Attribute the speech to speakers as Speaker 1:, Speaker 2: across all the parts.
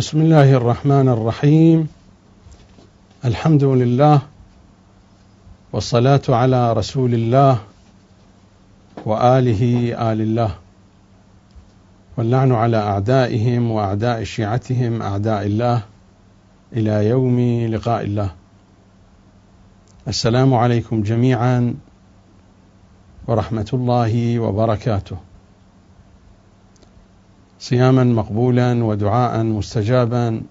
Speaker 1: بسم الله الرحمن الرحيم. الحمد لله والصلاة على رسول الله وآله آل الله. واللعن على أعدائهم وأعداء شيعتهم أعداء الله إلى يوم لقاء الله. السلام عليكم جميعا ورحمة الله وبركاته. صياما مقبولا ودعاء مستجابا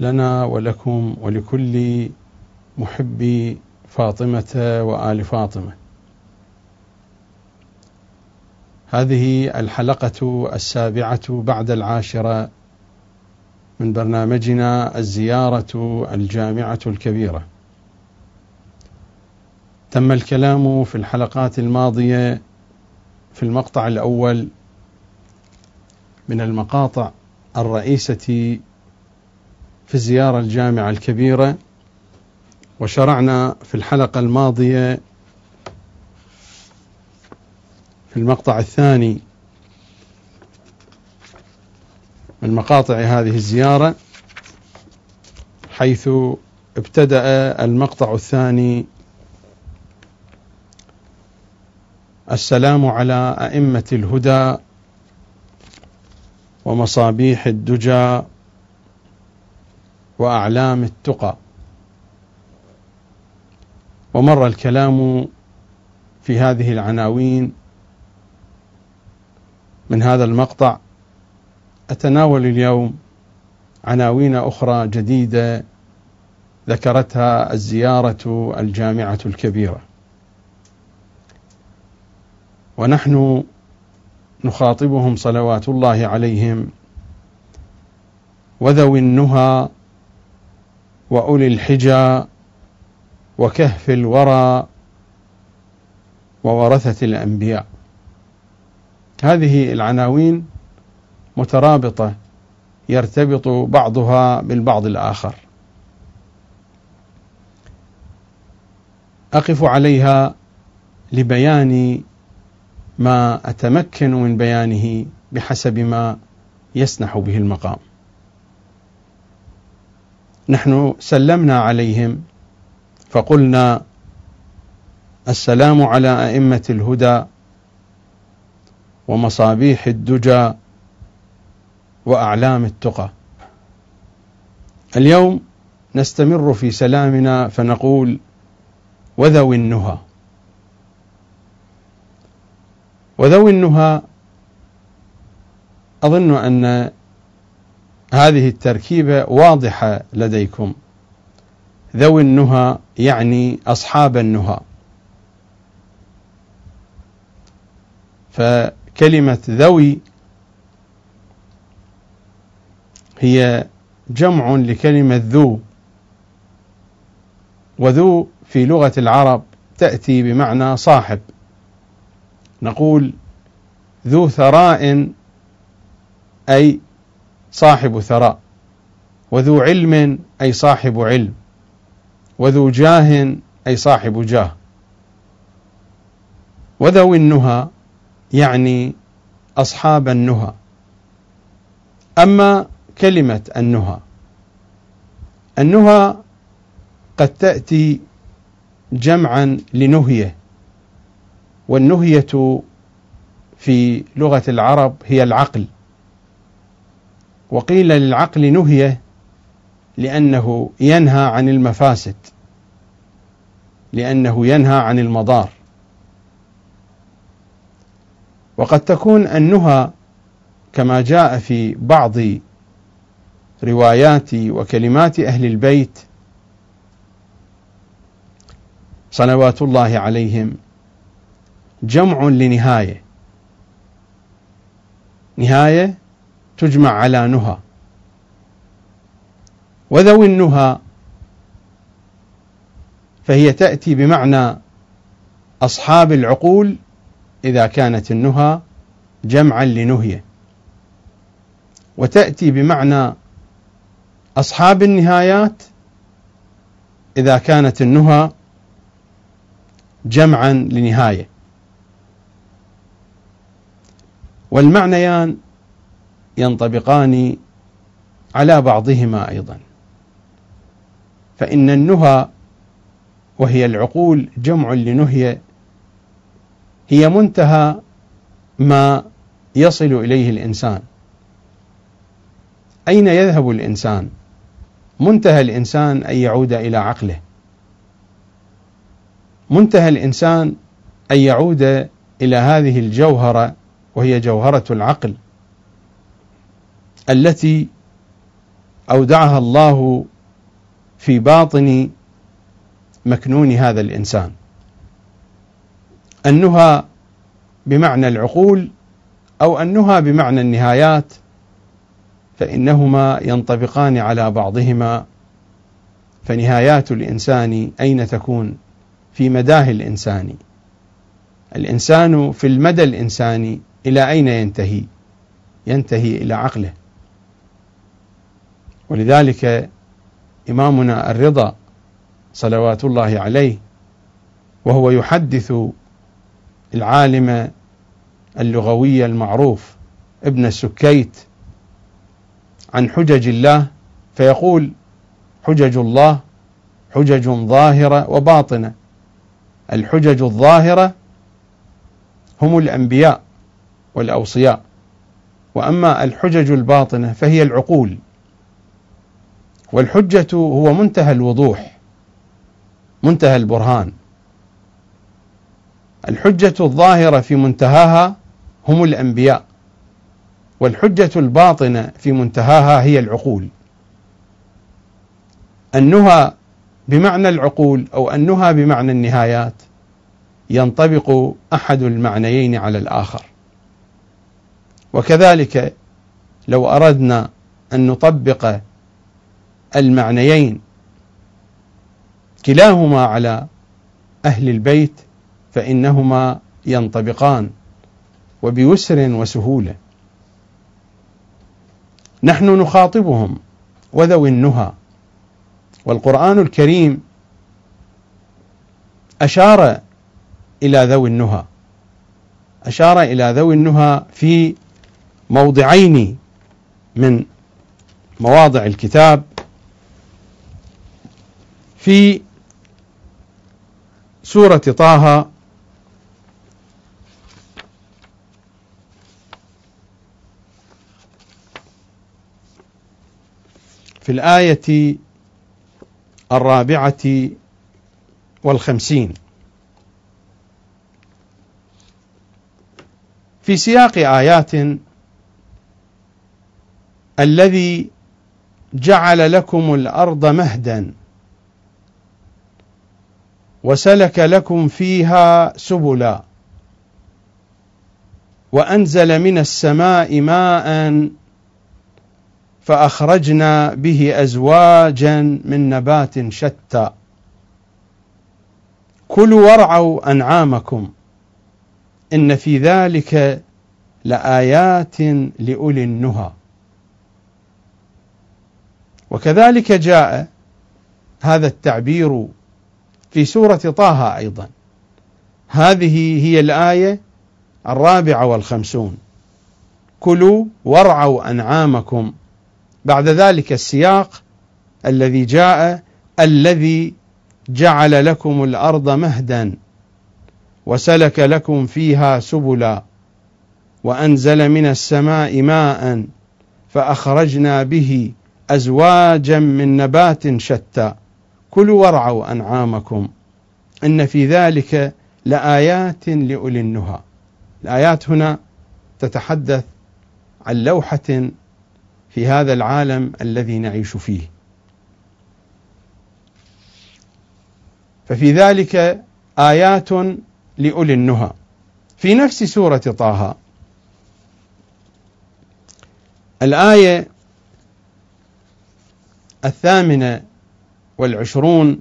Speaker 1: لنا ولكم ولكل محبي فاطمة وآل فاطمة. هذه الحلقة السابعة بعد العاشرة من برنامجنا الزيارة الجامعة الكبيرة. تم الكلام في الحلقات الماضية في المقطع الأول من المقاطع الرئيسة في الزيارة الجامعة الكبيرة وشرعنا في الحلقة الماضية في المقطع الثاني من مقاطع هذه الزيارة حيث ابتدأ المقطع الثاني السلام على أئمة الهدى ومصابيح الدجى وأعلام التقى. ومر الكلام في هذه العناوين من هذا المقطع أتناول اليوم عناوين أخرى جديدة ذكرتها الزيارة الجامعة الكبيرة. ونحن نخاطبهم صلوات الله عليهم وذوي النهى وأولي الحجى وكهف الورى وورثة الأنبياء. هذه العناوين مترابطة يرتبط بعضها بالبعض الآخر. أقف عليها لبيان ما أتمكن من بيانه بحسب ما يسنح به المقام. نحن سلمنا عليهم فقلنا السلام على أئمة الهدى ومصابيح الدجى وأعلام التقى. اليوم نستمر في سلامنا فنقول وذوي النهى وذوي النهى أظن أن هذه التركيبة واضحة لديكم. ذوي النهى يعني أصحاب النهى. فكلمة ذوي هي جمع لكلمة ذو. وذو في لغة العرب تأتي بمعنى صاحب. نقول ذو ثراء أي صاحب ثراء. وذو علم أي صاحب علم. وذو جاه أي صاحب جاه. وذوي النهى يعني أصحاب النهى. أما كلمة النهى النهى قد تأتي جمعا لنهيه. والنهية في لغة العرب هي العقل. وقيل للعقل نهية لأنه ينهى عن المفاسد لأنه ينهى عن المضار. وقد تكون النهى كما جاء في بعض روايات وكلمات أهل البيت صلوات الله عليهم جمع لنهاية. نهاية تجمع على نهى. وذوي النهى فهي تأتي بمعنى أصحاب العقول إذا كانت النهى جمعا لنهية. وتأتي بمعنى أصحاب النهايات إذا كانت النهى جمعا لنهاية. والمعنيان ينطبقان على بعضهما أيضا. فإن النهى وهي العقول جمع لنهي هي منتهى ما يصل إليه الإنسان. أين يذهب الإنسان؟ منتهى الإنسان أن يعود إلى عقله. منتهى الإنسان أن يعود إلى هذه الجوهرة وهي جوهرة العقل التي أودعها الله في باطن مكنون هذا الإنسان. النهى بمعنى العقول أو النهى بمعنى النهايات فإنهما ينطبقان على بعضهما فنهايات الإنسان أين تكون؟ في مداه الإنسان. الإنسان في المدى الإنساني. إلى أين ينتهي؟ ينتهي إلى عقله. ولذلك إمامنا الرضا صلوات الله عليه وهو يحدث العالم اللغوي المعروف ابن السكيت عن حجج الله فيقول حجج الله حجج ظاهرة وباطنة. الحجج الظاهرة هم الأنبياء. والأوصياء. وأما الحجج الباطنة فهي العقول. والحجة هو منتهى الوضوح منتهى البرهان. الحجة الظاهرة في منتهاها هم الأنبياء والحجة الباطنة في منتهاها هي العقول. النهى بمعنى العقول أو النهى بمعنى النهايات ينطبق أحد المعنيين على الآخر. وكذلك لو أردنا أن نطبق المعنيين كلاهما على أهل البيت فإنهما ينطبقان وبيسر وسهولة. نحن نخاطبهم وذوي النهى والقرآن الكريم أشار إلى ذوي النهى أشار إلى ذوي النهى في موضعين من مواضع الكتاب في سورة طه في الآية الرابعة والخمسين. في سياق آيات الذي جعل لكم الأرض مهدا وسلك لكم فيها سبلا وأنزل من السماء ماء فأخرجنا به أزواجا من نبات شتى. كلوا وارعوا أنعامكم إن في ذلك لآيات لأولي النهى. وكذلك جاء هذا التعبير في سورة طه أيضا. هذه هي الآية الرابعة والخمسون. كلوا وارعوا أنعامكم. بعد ذلك السياق الذي جاء الذي جعل لكم الأرض مهدا وسلك لكم فيها سبلا وأنزل من السماء ماء فأخرجنا به أزواجا من نبات شتى. كلوا وارعوا أنعامكم. إن في ذلك لآيات لأولي النهى. الآيات هنا تتحدث عن لوحة في هذا العالم الذي نعيش فيه. ففي ذلك آيات لأولي النهى. في نفس سورة طه. الآية الثامنة والعشرون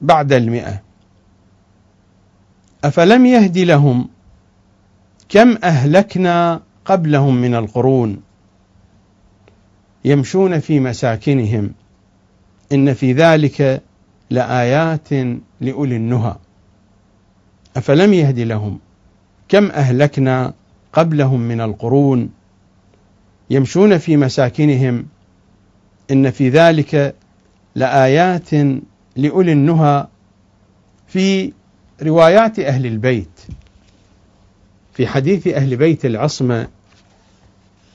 Speaker 1: بعد المئة. أفلم يهد لهم كم أهلكنا قبلهم من القرون يمشون في مساكنهم. إن في ذلك لآيات لأولي النهى. أفلم يهد لهم كم أهلكنا قبلهم من القرون يمشون في مساكنهم إن في ذلك لآيات لأولي النهى في روايات أهل البيت في حديث أهل بيت العصمة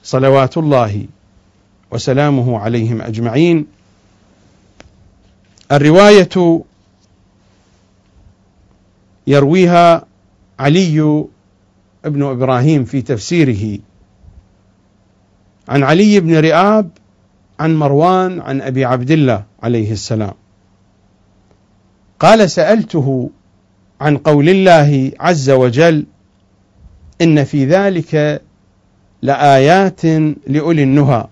Speaker 1: صلوات الله وسلامه عليهم أجمعين. الرواية يرويها علي بن إبراهيم في تفسيره عن علي بن رئاب عن مروان عن أبي عبد الله عليه السلام. قال سألته عن قول الله عز وجل إن في ذلك لآيات لأولي النهى.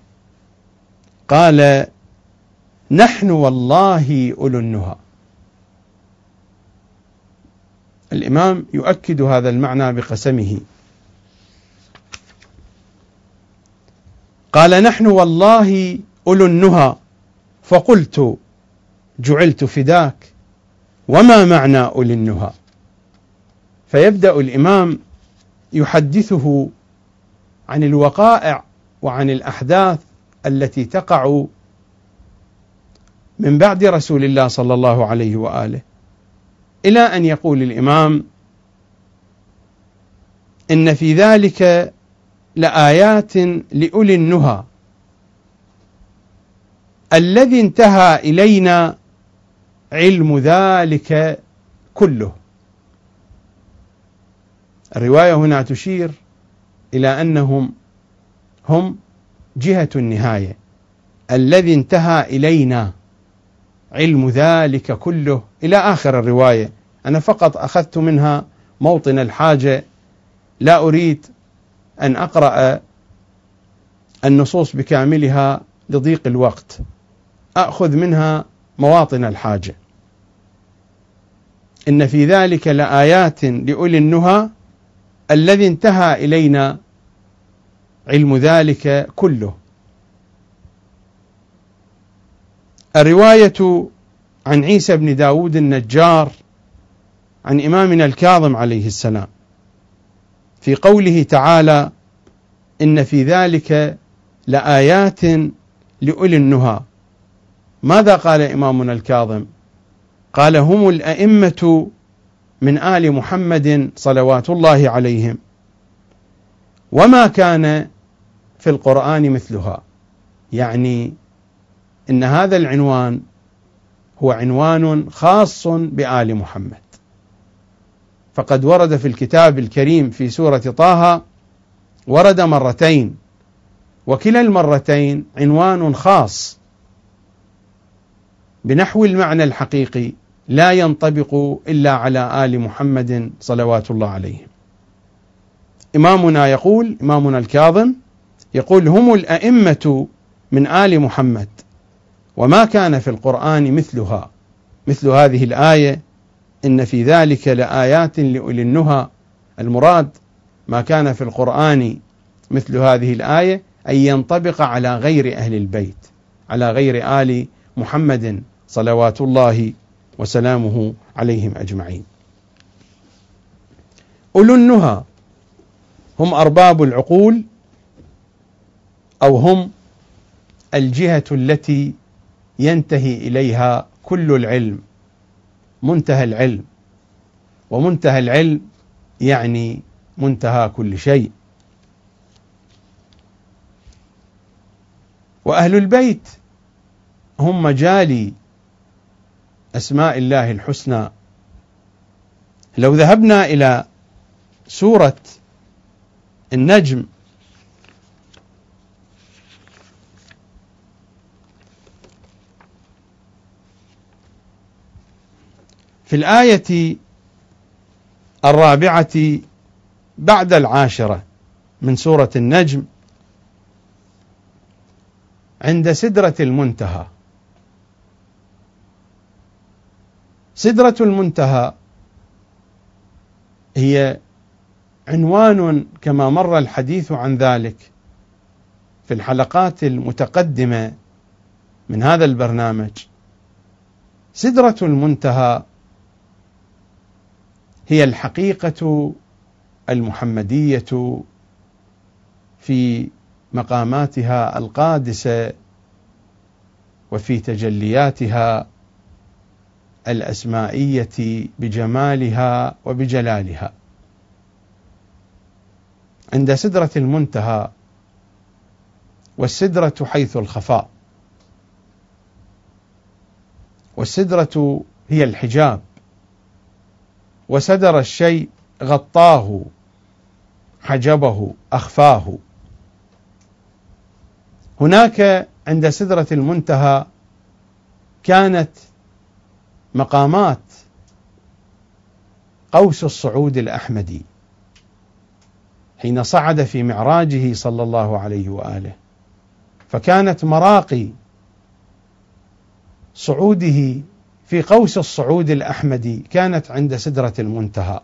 Speaker 1: قال نحن والله أولو النهى. الإمام يؤكد هذا المعنى بقسمه. قال نحن والله اولو النهى فقلت جعلت فداك. وما معنى اولي النهى فيبدأ الإمام يحدثه عن الوقائع وعن الأحداث التي تقع من بعد رسول الله صلى الله عليه وآله. إلى أن يقول الإمام إن في ذلك لآيات لاولي النهى الذي انتهى إلينا علم ذلك كله. الرواية هنا تشير إلى أنهم هم جهة النهاية. الذي انتهى إلينا علم ذلك كله. إلى آخر الرواية. أنا فقط أخذت منها موطن الحاجة. لا أريد أن أقرأ النصوص بكاملها لضيق الوقت. أخذ منها مواطن الحاجة. إن في ذلك لآيات لأولي النهى الذي انتهى إلينا علم ذلك كله. الرواية عن عيسى بن داود النجار عن إمامنا الكاظم عليه السلام في قوله تعالى إن في ذلك لآيات لأولي النهى. ماذا قال إمامنا الكاظم؟ قال هم الأئمة من آل محمد صلوات الله عليهم. وما كان في القرآن مثلها. يعني إن هذا العنوان هو عنوان خاص بآل محمد. فقد ورد في الكتاب الكريم في سورة طه ورد مرتين. وكلا المرتين عنوان خاص بنحو المعنى الحقيقي لا ينطبق إلا على آل محمد صلوات الله عليهم. إمامنا يقول إمامنا الكاظم يقول هم الأئمة من آل محمد وما كان في القرآن مثلها مثل هذه الآية إن في ذلك لآيات لأولي النهى المراد ما كان في القرآن مثل هذه الآية أن ينطبق على غير أهل البيت على غير آل محمد صلوات الله وسلامه عليهم أجمعين. أولو النهى هم أرباب العقول أو هم الجهة التي ينتهي إليها كل العلم منتهى العلم. ومنتهى العلم يعني منتهى كل شيء. وأهل البيت هم مجالي أسماء الله الحسنى. لو ذهبنا إلى سورة النجم في الآية الرابعة بعد العاشرة من سورة النجم عند سدرة المنتهى. سدرة المنتهى هي عنوان كما مر الحديث عن ذلك في الحلقات المتقدمة من هذا البرنامج. سدرة المنتهى هي الحقيقة المحمدية في مقاماتها القادسة وفي تجلياتها الأسمائية بجمالها وبجلالها. عند سدرة المنتهى والسدرة حيث الخفاء. والسدرة هي الحجاب. وسدر الشيء غطاه حجبه أخفاه. هناك عند سدرة المنتهى كانت مقامات قوس الصعود الأحمدي حين صعد في معراجه صلى الله عليه وآله فكانت مراقي صعوده في قوس الصعود الأحمدي كانت عند سدرة المنتهى.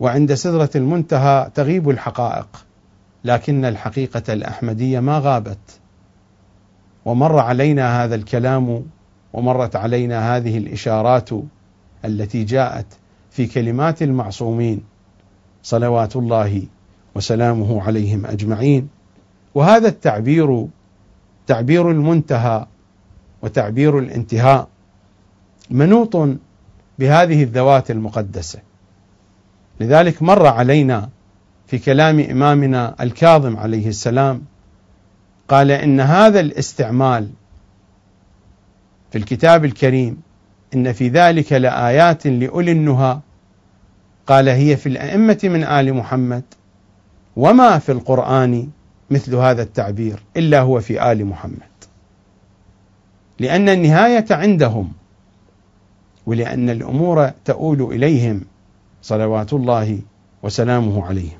Speaker 1: وعند سدرة المنتهى تغيب الحقائق لكن الحقيقة الأحمدية ما غابت. ومر علينا هذا الكلام ومرت علينا هذه الإشارات التي جاءت في كلمات المعصومين صلوات الله وسلامه عليهم أجمعين. وهذا التعبير تعبير المنتهى وتعبير الانتهاء منوط بهذه الذوات المقدسة. لذلك مر علينا في كلام إمامنا الكاظم عليه السلام قال إن هذا الاستعمال في الكتاب الكريم إن في ذلك لآيات لأولي النهى قال هي في الأئمة من آل محمد وما في القرآن مثل هذا التعبير إلا هو في آل محمد لأن النهاية عندهم ولأن الأمور تؤول إليهم صلوات الله وسلامه عليهم.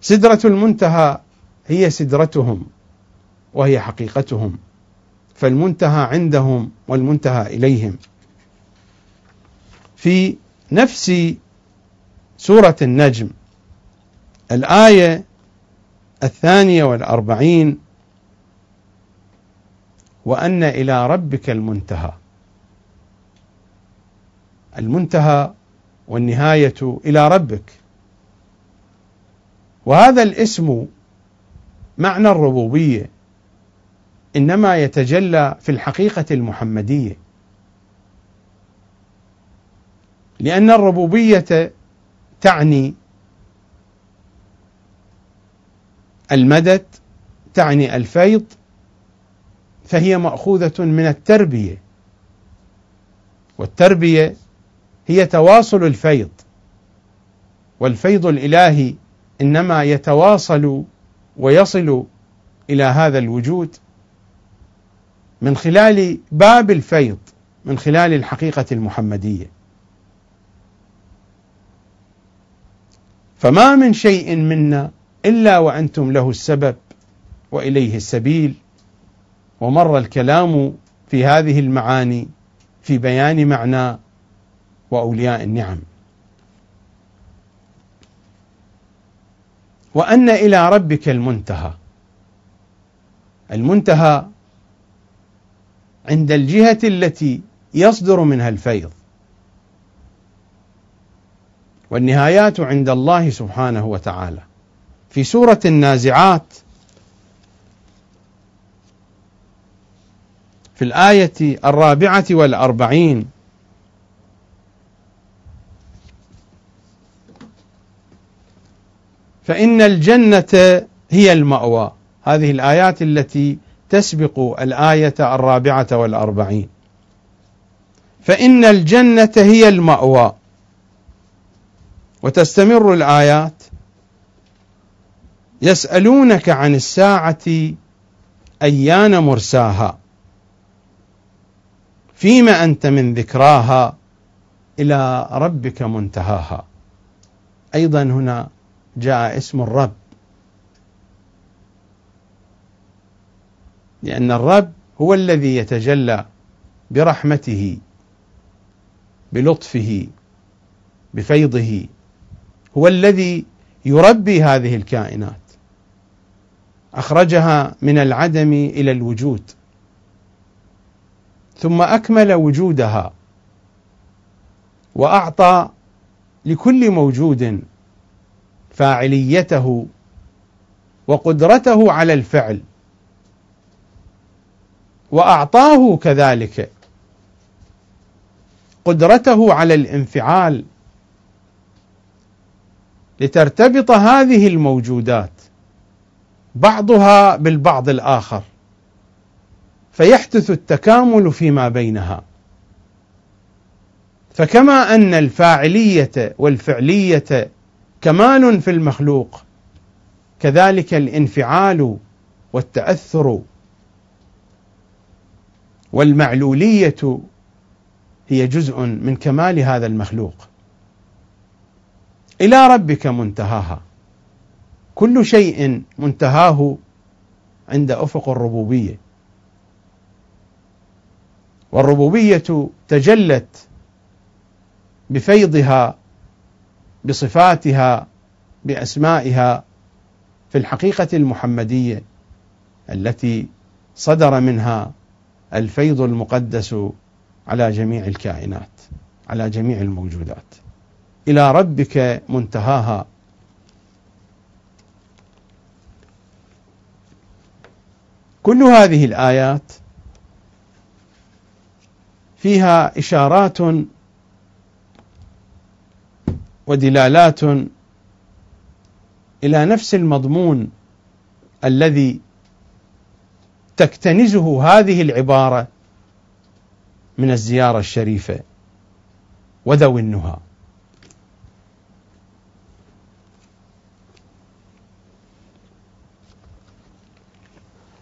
Speaker 1: سدرة المنتهى هي سدرتهم وهي حقيقتهم فالمنتهى عندهم والمنتهى إليهم. في نفس سورة النجم الآية الثانية والأربعين وأن إلى ربك المنتهى. المنتهى والنهاية إلى ربك. وهذا الاسم معنى الربوبية إنما يتجلى في الحقيقة المحمدية. لأن الربوبية تعني المدد تعني الفيض فهي مأخوذة من التربية. والتربية هي تواصل الفيض والفيض الإلهي إنما يتواصل ويصل إلى هذا الوجود من خلال باب الفيض من خلال الحقيقة المحمدية. فما من شيء منا إلا وأنتم له السبب وإليه السبيل. ومر الكلام في هذه المعاني في بيان معنى وأولياء النعم. وأن إلى ربك المنتهى. المنتهى عند الجهة التي يصدر منها الفيض. والنهايات عند الله سبحانه وتعالى. في سورة النازعات في الآية الرابعة والأربعين فإن الجنة هي المأوى. هذه الآيات التي تسبق الآية الرابعة والأربعين. فإن الجنة هي المأوى. وتستمر الآيات يسألونك عن الساعة أيان مرساها. فيما أنت من ذكراها إلى ربك منتهاها. أيضا هنا جاء اسم الرب. لأن الرب هو الذي يتجلى برحمته بلطفه بفيضه هو الذي يربي هذه الكائنات. أخرجها من العدم إلى الوجود ثم أكمل وجودها وأعطى لكل موجود فاعليته وقدرته على الفعل. وأعطاه كذلك. قدرته على الانفعال. لترتبط هذه الموجودات بعضها بالبعض الآخر. فيحدث التكامل فيما بينها. فكما أن الفاعلية والفعلية كمال في المخلوق. كذلك الانفعال والتأثر والمعلولية هي جزء من كمال هذا المخلوق. إلى ربك منتهاها. كل شيء منتهاه عند أفق الربوبية. والربوبية تجلت بفيضها بصفاتها بأسمائها في الحقيقة المحمدية التي صدر منها الفيض المقدس على جميع الكائنات على جميع الموجودات. إلى ربك منتهاها. كل هذه الآيات فيها إشارات ودلالات إلى نفس المضمون الذي تكتنزه هذه العبارة من الزيارة الشريفة وذوي النهى.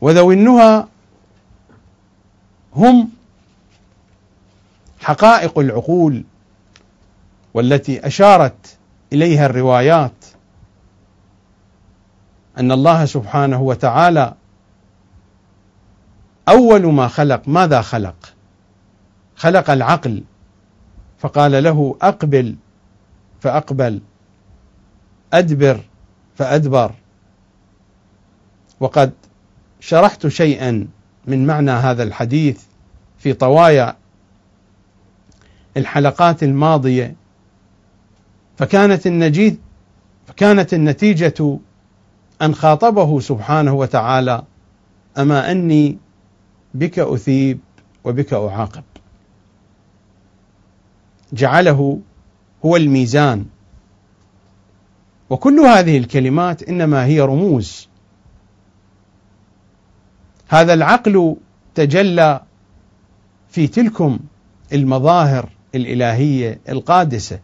Speaker 1: وذوي النهى هم حقائق العقول والتي أشارت إليها الروايات أن الله سبحانه وتعالى أول ما خلق ماذا خلق؟ خلق العقل فقال له أقبل فأقبل أدبر فأدبر وقد شرحت شيئا من معنى هذا الحديث في طوايا الحلقات الماضية فكانت النجيد فكانت النتيجة أن خاطبه سبحانه وتعالى أما أني بك أثيب وبك أعاقب. جعله هو الميزان. وكل هذه الكلمات إنما هي رموز. هذا العقل تجلى في تلكم المظاهر الإلهية القادسة.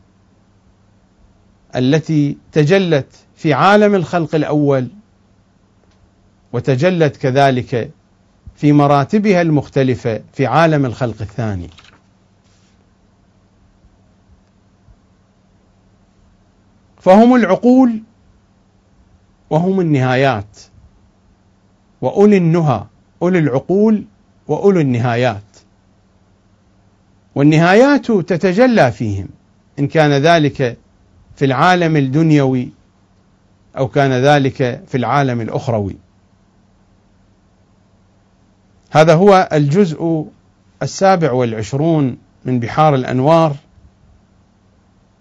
Speaker 1: التي تجلت في عالم الخلق الأول وتجلت كذلك في مراتبها المختلفة في عالم الخلق الثاني. فهم العقول وهم النهايات وأولي النهى أولي العقول وأولي النهايات. والنهايات تتجلى فيهم إن كان ذلك في العالم الدنيوي أو كان ذلك في العالم الأخروي. هذا هو الجزء السابع والعشرون من بحار الأنوار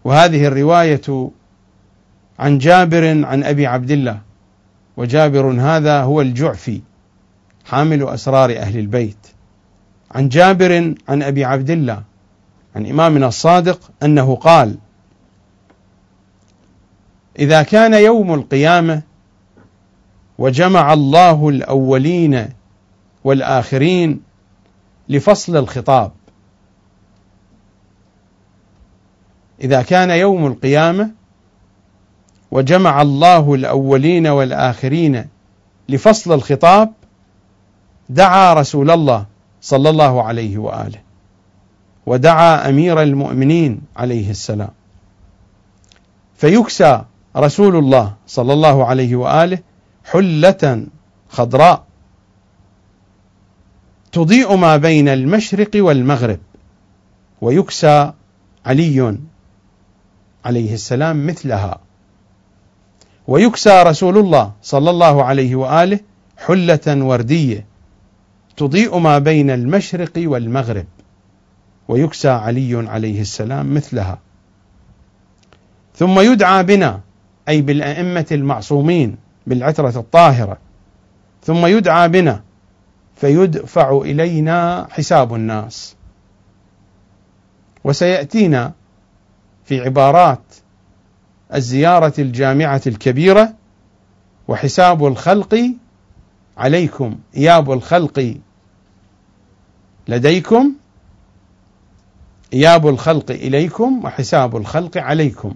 Speaker 1: وهذه الرواية عن جابر عن أبي عبد الله وجابر هذا هو الجعفي حامل أسرار أهل البيت. عن جابر عن أبي عبد الله عن إمامنا الصادق أنه قال إذا كان يوم القيامة وجمع الله الأولين والآخرين لفصل الخطاب. إذا كان يوم القيامة وجمع الله الأولين والآخرين لفصل الخطاب دعا رسول الله صلى الله عليه وآله ودعا أمير المؤمنين عليه السلام. فيكسى رسول الله صلى الله عليه وآله حلة خضراء. تضيء ما بين المشرق والمغرب ويكسى علي عليه السلام مثلها. ويكسى رسول الله صلى الله عليه وآله حلة وردية. تضيء ما بين المشرق والمغرب ويكسى علي عليه السلام مثلها. ثم يدعى بنا أي بالأئمة المعصومين بالعترة الطاهرة. ثم يدعى بنا فيدفع إلينا حساب الناس. وسيأتينا في عبارات الزيارة الجامعة الكبيرة وحساب الخلق عليكم. إياب الخلق لديكم إياب الخلق إليكم وحساب الخلق عليكم.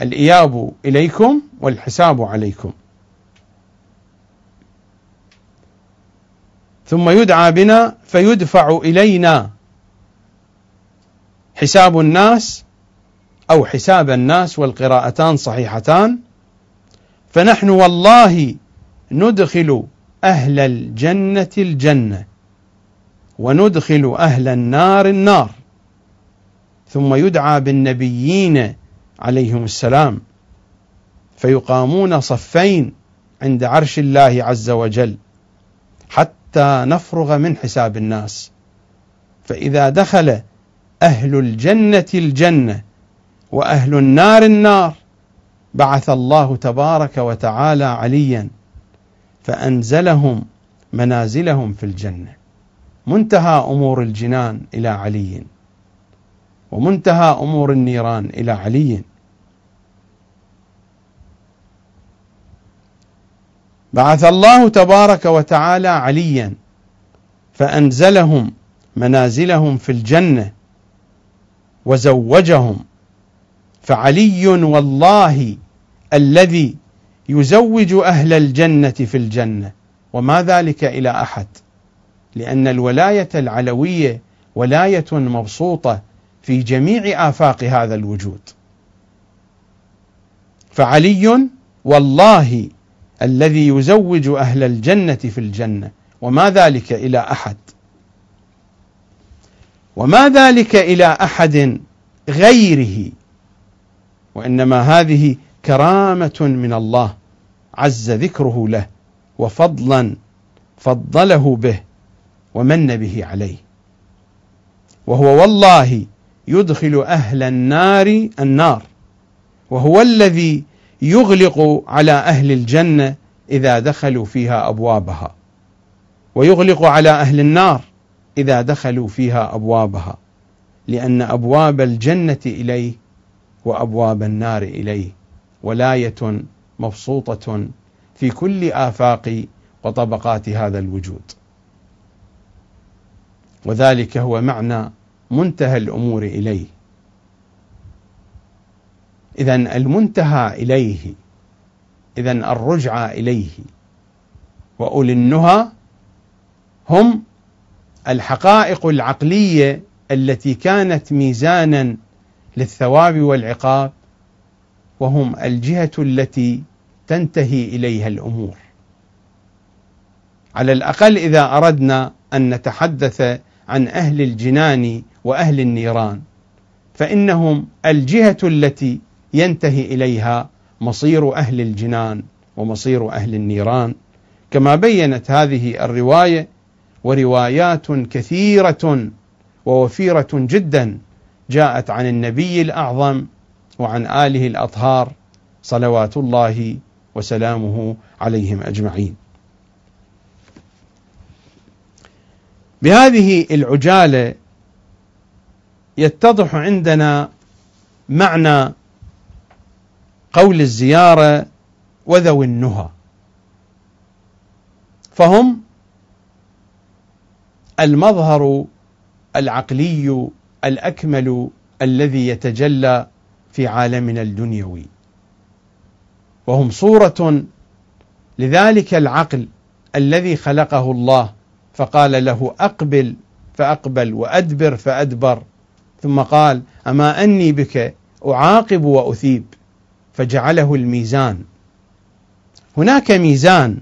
Speaker 1: الإياب إليكم والحساب عليكم. ثم يدعى بنا فيدفع إلينا. حساب الناس أو حساب الناس والقراءتان صحيحتان. فنحن والله ندخل أهل الجنة الجنة وندخل أهل النار النار. ثم يدعى بالنبيين عليهم السلام. فيقامون صفين عند عرش الله عز وجل حتى نفرغ من حساب الناس. فإذا دخل أهل الجنة الجنة وأهل النار النار بعث الله تبارك وتعالى عليا فأنزلهم منازلهم في الجنة. منتهى أمور الجنان إلى علي. ومنتهى أمور النيران إلى علي. بعث الله تبارك وتعالى عليا فأنزلهم منازلهم في الجنة وزوجهم. فعلي والله الذي يزوج أهل الجنة في الجنة. وما ذلك إلى أحد لأن الولاية العلوية ولاية مبسوطة في جميع آفاق هذا الوجود. فعلي والله الذي يزوج أهل الجنة في الجنة وما ذلك إلى أحد. وما ذلك إلى أحد غيره وإنما هذه كرامة من الله عز ذكره له وفضلا فضله به ومن به عليه. وهو والله يدخل أهل النار النار وهو الذي يغلق على أهل الجنة إذا دخلوا فيها أبوابها ويغلق على أهل النار إذا دخلوا فيها أبوابها لأن أبواب الجنة إليه وأبواب النار إليه ولاية مبسوطة في كل آفاق وطبقات هذا الوجود. وذلك هو معنى منتهى الأمور إليه. إذا المنتهى إليه إذا الرجعة إليه. وأولي النهى هم الحقائق العقلية التي كانت ميزانا للثواب والعقاب وهم الجهة التي تنتهي إليها الأمور. على الأقل إذا أردنا أن نتحدث عن أهل الجنان وأهل النيران فإنهم الجهة التي ينتهي إليها مصير أهل الجنان ومصير أهل النيران. كما بينت هذه الرواية وروايات كثيرة ووفيرة جدا جاءت عن النبي الأعظم وعن آله الأطهار صلوات الله وسلامه عليهم أجمعين. بهذه العجالة يتضح عندنا معنى قول الزيارة وذوي النهى. فهم المظهر العقلي الأكمل الذي يتجلى في عالمنا الدنيوي. وهم صورة لذلك العقل الذي خلقه الله فقال له أقبل فأقبل وأدبر فأدبر. ثم قال أما أني بك أعاقب وأثيب فجعله الميزان. هناك ميزان.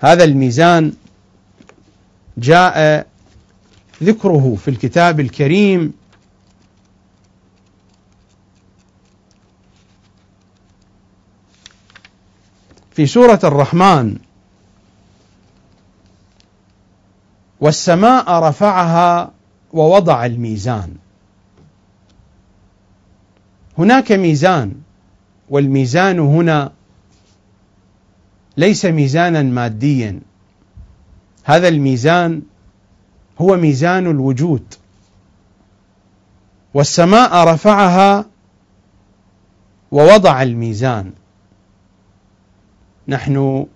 Speaker 1: هذا الميزان جاء ذكره في الكتاب الكريم. في سورة الرحمن والسماء رفعها ووضع الميزان. هناك ميزان والميزان هنا ليس ميزانا ماديا. هذا الميزان هو ميزان الوجود. والسماء رفعها ووضع الميزان. نحن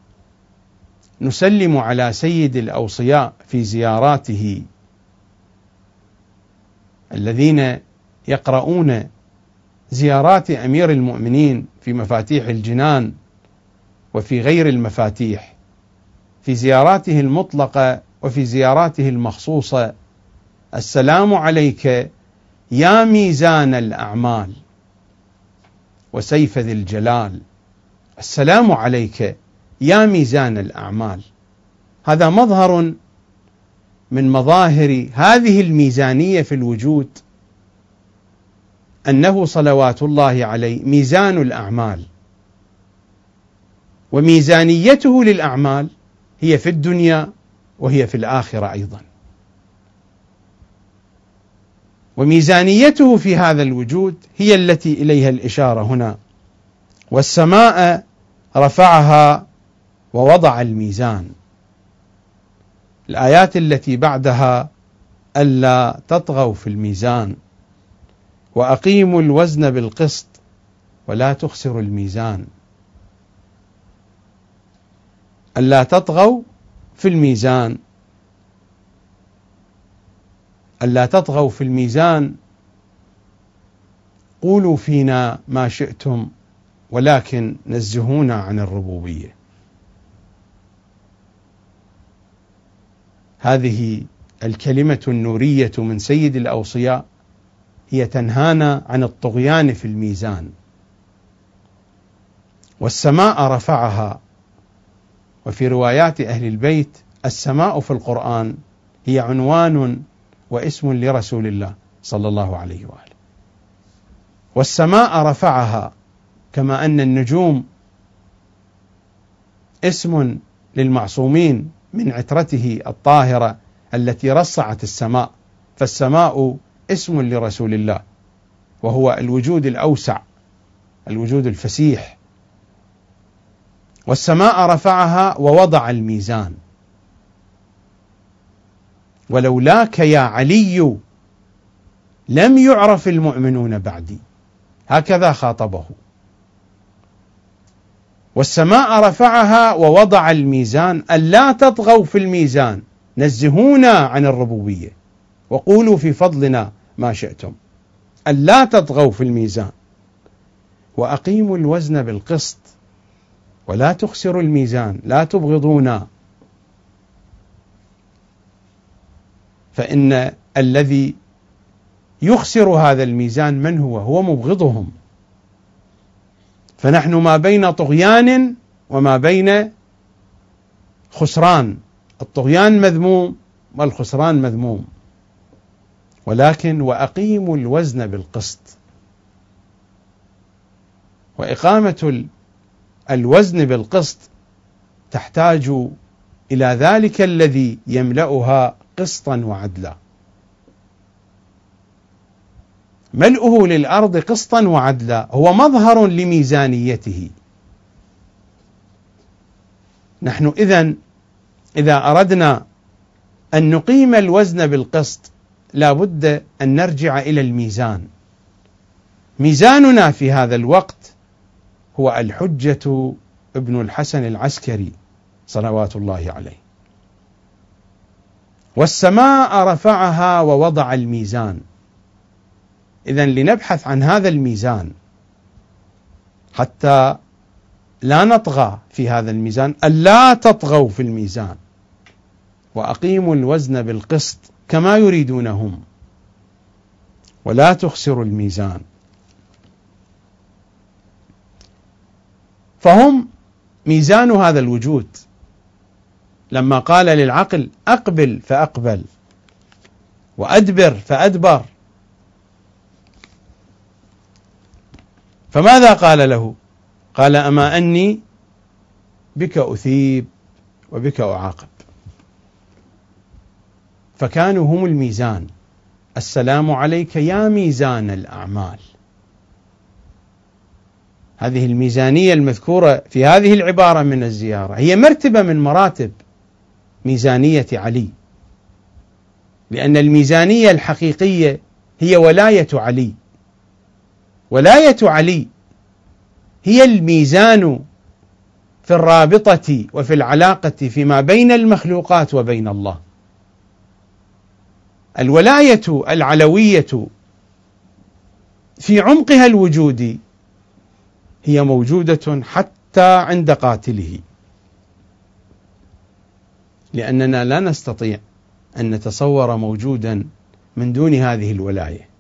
Speaker 1: نسلم على سيد الأوصياء في زياراته. الذين يقرؤون زيارات أمير المؤمنين في مفاتيح الجنان وفي غير المفاتيح في زياراته المطلقة وفي زياراته المخصوصة. السلام عليك يا ميزان الأعمال وسيف ذي الجلال. السلام عليك يا ميزان الأعمال. هذا مظهر من مظاهر هذه الميزانية في الوجود أنه صلوات الله عليه ميزان الأعمال. وميزانيته للأعمال هي في الدنيا وهي في الآخرة أيضا. وميزانيته في هذا الوجود هي التي إليها الإشارة هنا. والسماء رفعها ووضع الميزان. الآيات التي بعدها ألا تطغوا في الميزان وأقيموا الوزن بالقسط ولا تخسروا الميزان. ألا تطغوا في الميزان. ألا تطغوا في الميزان. قولوا فينا ما شئتم ولكن نزهونا عن الربوبية. هذه الكلمة النورية من سيد الأوصياء هي تنهانا عن الطغيان في الميزان. والسماء رفعها. وفي روايات أهل البيت السماء في القرآن هي عنوان واسم لرسول الله صلى الله عليه وآله. والسماء رفعها كما أن النجوم اسم للمعصومين. من عترته الطاهرة التي رصعت السماء فالسماء اسم لرسول الله وهو الوجود الأوسع الوجود الفسيح. والسماء رفعها ووضع الميزان. ولولاك يا علي لم يعرف المؤمنون بعدي. هكذا خاطبه. والسماء رفعها ووضع الميزان ألا تطغوا في الميزان. نزهونا عن الربوبية. وقولوا في فضلنا ما شئتم. ألا تطغوا في الميزان. وأقيموا الوزن بالقسط. ولا تخسروا الميزان. لا تبغضونا. فإن الذي يخسر هذا الميزان من هو؟ هو مبغضهم. فنحن ما بين طغيان وما بين خسران، الطغيان مذموم والخسران مذموم. ولكن وأقيموا الوزن بالقسط. وإقامة الوزن بالقسط تحتاج إلى ذلك الذي يملأها قسطا وعدلا ملؤه للأرض قسطا وعدلا. هو مظهر لميزانيته. نحن اذا إذا أردنا أن نقيم الوزن بالقسط لا بد أن نرجع إلى الميزان. ميزاننا في هذا الوقت هو الحجة ابن الحسن العسكري صلوات الله عليه. والسماء رفعها ووضع الميزان. اذا لنبحث عن هذا الميزان حتى لا نطغى في هذا الميزان الا تطغوا في الميزان. وأقيموا الوزن بالقسط كما يريدونهم. ولا تخسروا الميزان. فهم ميزان هذا الوجود. لما قال للعقل أقبل فأقبل وأدبر فأدبر. فماذا قال له؟ قال أما أني بك أثيب وبك أعاقب. فكانوا هم الميزان. السلام عليك يا ميزان الأعمال. هذه الميزانية المذكورة في هذه العبارة من الزيارة. هي مرتبة من مراتب ميزانية علي. لأن الميزانية الحقيقية هي ولاية علي. ولاية علي هي الميزان في الرابطة وفي العلاقة فيما بين المخلوقات وبين الله. الولاية العلوية في عمقها الوجودي هي موجودة حتى عند قاتله. لأننا لا نستطيع أن نتصور موجودا من دون هذه الولاية.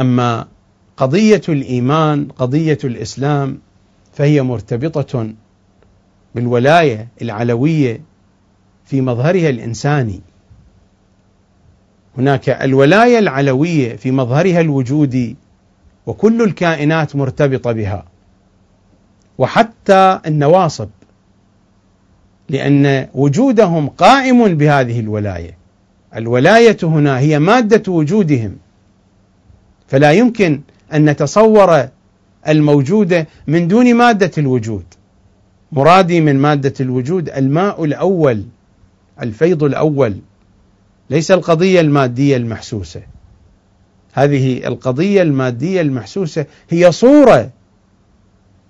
Speaker 1: أما قضية الإيمان قضية الإسلام فهي مرتبطة بالولاية العلوية في مظهرها الإنساني. هناك الولاية العلوية في مظهرها الوجودي وكل الكائنات مرتبطة بها. وحتى النواصب لأن وجودهم قائم بهذه الولاية. الولاية هنا هي مادة وجودهم. فلا يمكن أن نتصور الموجودة من دون مادة الوجود. مرادي من مادة الوجود الماء الأول الفيض الأول ليس القضية المادية المحسوسة. هذه القضية المادية المحسوسة هي صورة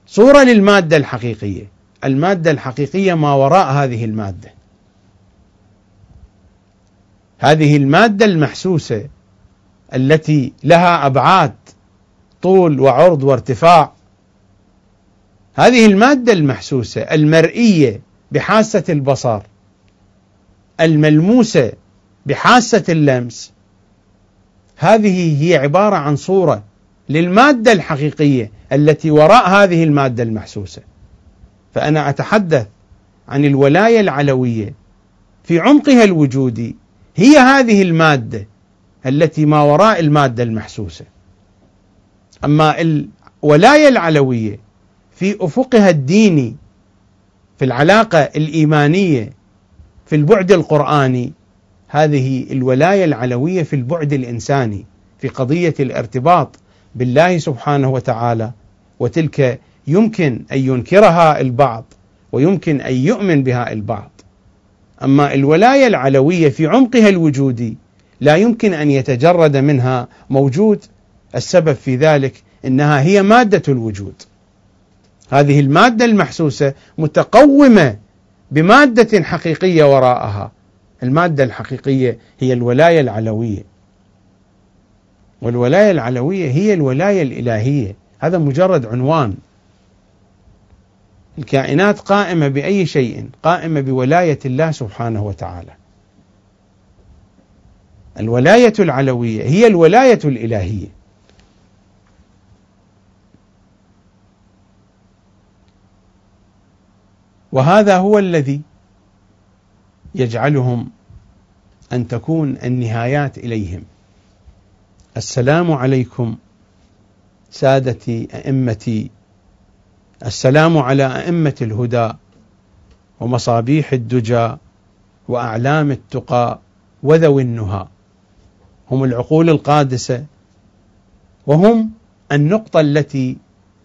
Speaker 1: صورة للمادة الحقيقية. المادة الحقيقية ما وراء هذه المادة. هذه المادة المحسوسة التي لها أبعاد طول وعرض وارتفاع. هذه المادة المحسوسة المرئية بحاسة البصر الملموسة بحاسة اللمس. هذه هي عبارة عن صورة للمادة الحقيقية التي وراء هذه المادة المحسوسة. فأنا أتحدث عن الولاية العلوية في عمقها الوجودي. هي هذه المادة التي ما وراء المادة المحسوسة. أما الولاية العلوية في أفقها الديني في العلاقة الإيمانية في البعد القرآني هذه الولاية العلوية في البعد الإنساني في قضية الارتباط بالله سبحانه وتعالى وتلك يمكن أن ينكرها البعض ويمكن أن يؤمن بها البعض. أما الولاية العلوية في عمقها الوجودي لا يمكن أن يتجرد منها موجود السبب في ذلك إنها هي مادة الوجود. هذه المادة المحسوسة متقومة بمادة حقيقية وراءها. المادة الحقيقية هي الولاية العلوية. والولاية العلوية هي الولاية الإلهية، هذا مجرد عنوان. الكائنات قائمة بأي شيء، قائمة بولاية الله سبحانه وتعالى. الولاية العلوية هي الولاية الإلهية. وهذا هو الذي يجعلهم أن تكون النهايات إليهم. السلام عليكم سادتي أئمتي. السلام على أئمة الهدى ومصابيح الدجى وأعلام التقى وذوي النهى. هم العقول القادسة وهم النقطة التي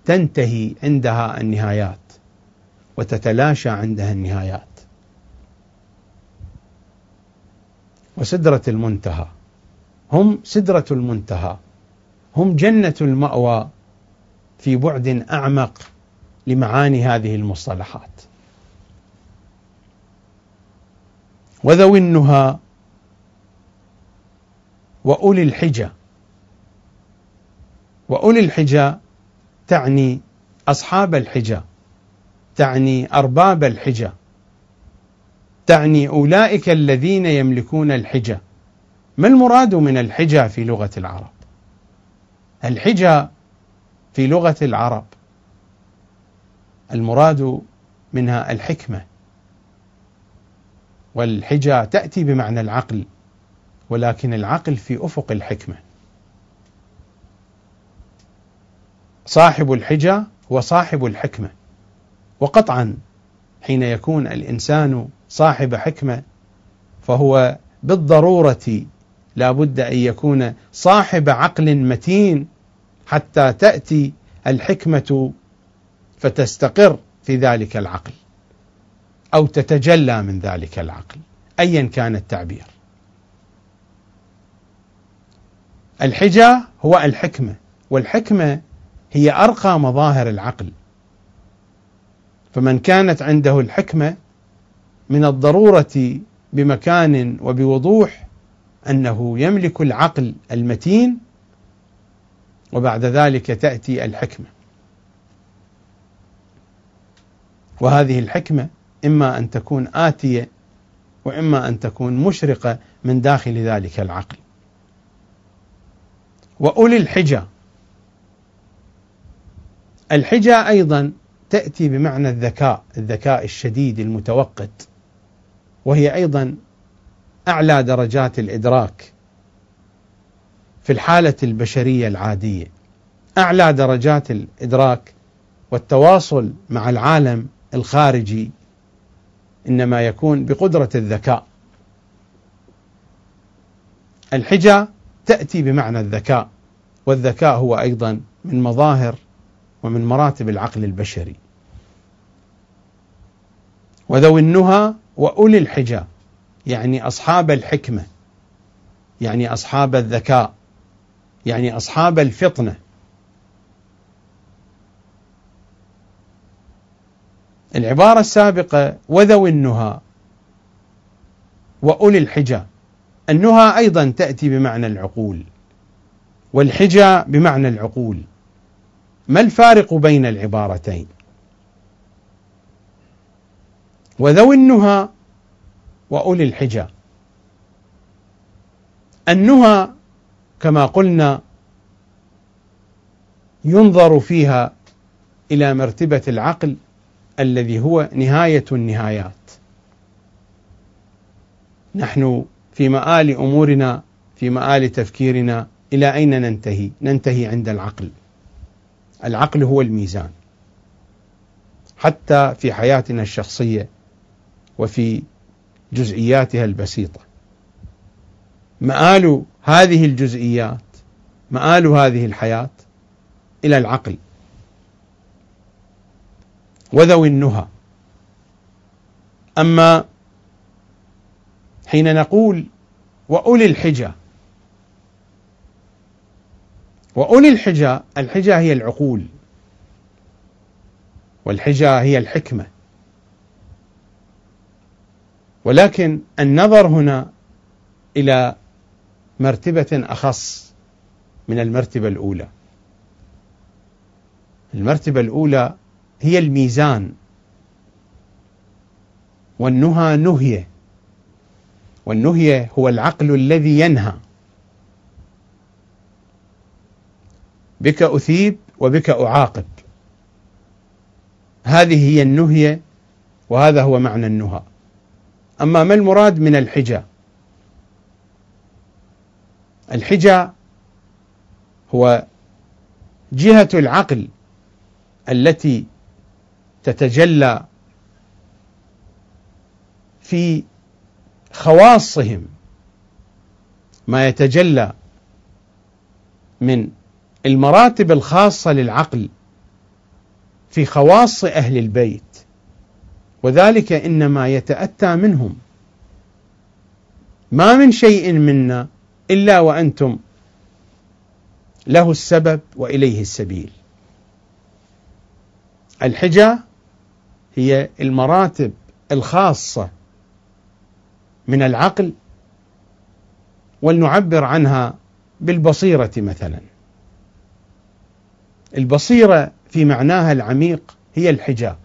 Speaker 1: تنتهي عندها النهايات وتتلاشى عندها النهايات. وسدرة المنتهى هم سدرة المنتهى هم جنة المأوى في بعد أعمق لمعاني هذه المصطلحات. وذوي النهى وأولي الحجى وأولي الحجى تعني أصحاب الحجى تعني أرباب الحجى تعني أولئك الذين يملكون الحجى ما المراد من الحجى في لغة العرب؟ الحجى في لغة العرب المراد منها الحكمة والحجى تأتي بمعنى العقل. ولكن العقل في أفق الحكمة. صاحب الحجى هو صاحب الحكمة. وقطعا حين يكون الإنسان صاحب حكمة فهو بالضرورة لا بد أن يكون صاحب عقل متين حتى تأتي الحكمة فتستقر في ذلك العقل أو تتجلى من ذلك العقل أيا كان التعبير. الحجة هو الحكمة والحكمة هي أرقى مظاهر العقل. فمن كانت عنده الحكمة من الضرورة بمكان وبوضوح أنه يملك العقل المتين وبعد ذلك تأتي الحكمة. وهذه الحكمة إما أن تكون آتية وإما أن تكون مشرقة من داخل ذلك العقل. وأولي الحجة. الحجة أيضا تأتي بمعنى الذكاء الذكاء الشديد المتوقد وهي أيضا أعلى درجات الإدراك في الحالة البشرية العادية. أعلى درجات الإدراك والتواصل مع العالم الخارجي إنما يكون بقدرة الذكاء. الحجة تأتي بمعنى الذكاء والذكاء هو أيضا من مظاهر ومن مراتب العقل البشري. وذوي النهى وأولي الحجة يعني أصحاب الحكمة يعني أصحاب الذكاء يعني أصحاب الفطنة. العبارة السابقة وذوي النهى وأولي الحجة النهى أيضا تأتي بمعنى العقول والحجة بمعنى العقول. ما الفارق بين العبارتين؟ وذوي النهى وأولي الحجة. النهى كما قلنا ينظر فيها إلى مرتبة العقل الذي هو نهاية النهايات. نحن في مآل أمورنا في مآل تفكيرنا إلى أين ننتهي؟ ننتهي عند العقل. العقل هو الميزان. حتى في حياتنا الشخصية وفي جزئياتها البسيطة. مآل هذه الجزئيات مآل هذه الحياة إلى العقل. وذوي النهى. أما حين نقول وأولي الحجة. وأولي الحجة الحجة هي العقول. والحجة هي الحكمة. ولكن النظر هنا إلى مرتبة أخص من المرتبة الأولى. المرتبة الأولى هي الميزان. والنهى نهية. والنهية هو العقل الذي ينهى. بك أثيب وبك أعاقب. هذه هي النهية وهذا هو معنى النهى. أما ما المراد من الحجة الحجة هو جهة العقل التي تتجلى في خواصهم ما يتجلى من المراتب الخاصة للعقل في خواص أهل البيت وذلك إنما يتأتى منهم. ما من شيء منا إلا وأنتم له السبب وإليه السبيل. الحجة هي المراتب الخاصة من العقل ولنعبر عنها بالبصيرة مثلا. البصيرة في معناها العميق هي الحجة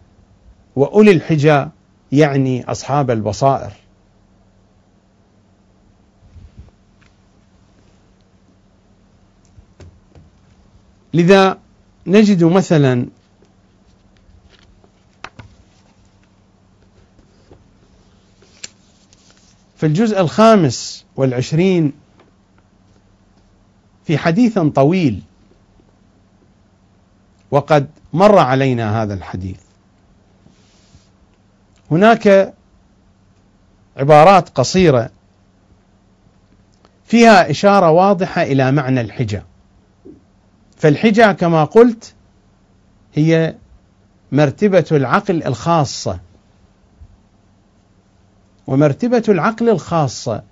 Speaker 1: وأولي الحجة يعني أصحاب البصائر. لذا نجد مثلا في الجزء الخامس والعشرين في حديث طويل وقد مر علينا هذا الحديث. هناك عبارات قصيرة فيها إشارة واضحة إلى معنى الحجة. فالحجة كما قلت هي مرتبة العقل الخاصة. ومرتبة العقل الخاصة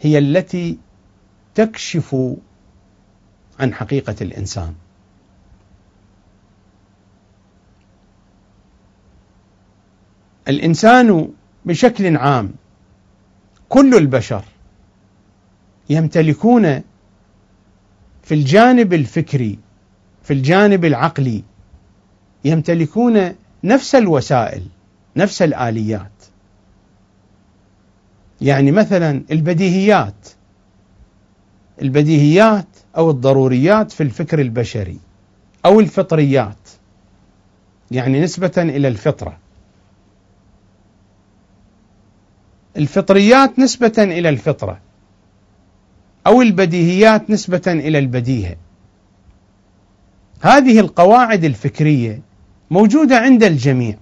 Speaker 1: هي التي تكشف عن حقيقة الإنسان. الإنسان بشكل عام كل البشر يمتلكون في الجانب الفكري في الجانب العقلي يمتلكون نفس الوسائل نفس الآليات. يعني مثلا البديهيات البديهيات أو الضروريات في الفكر البشري أو الفطريات يعني نسبة إلى الفطرة. الفطريات نسبة إلى الفطرة أو البديهيات نسبة إلى البديهة. هذه القواعد الفكرية موجودة عند الجميع.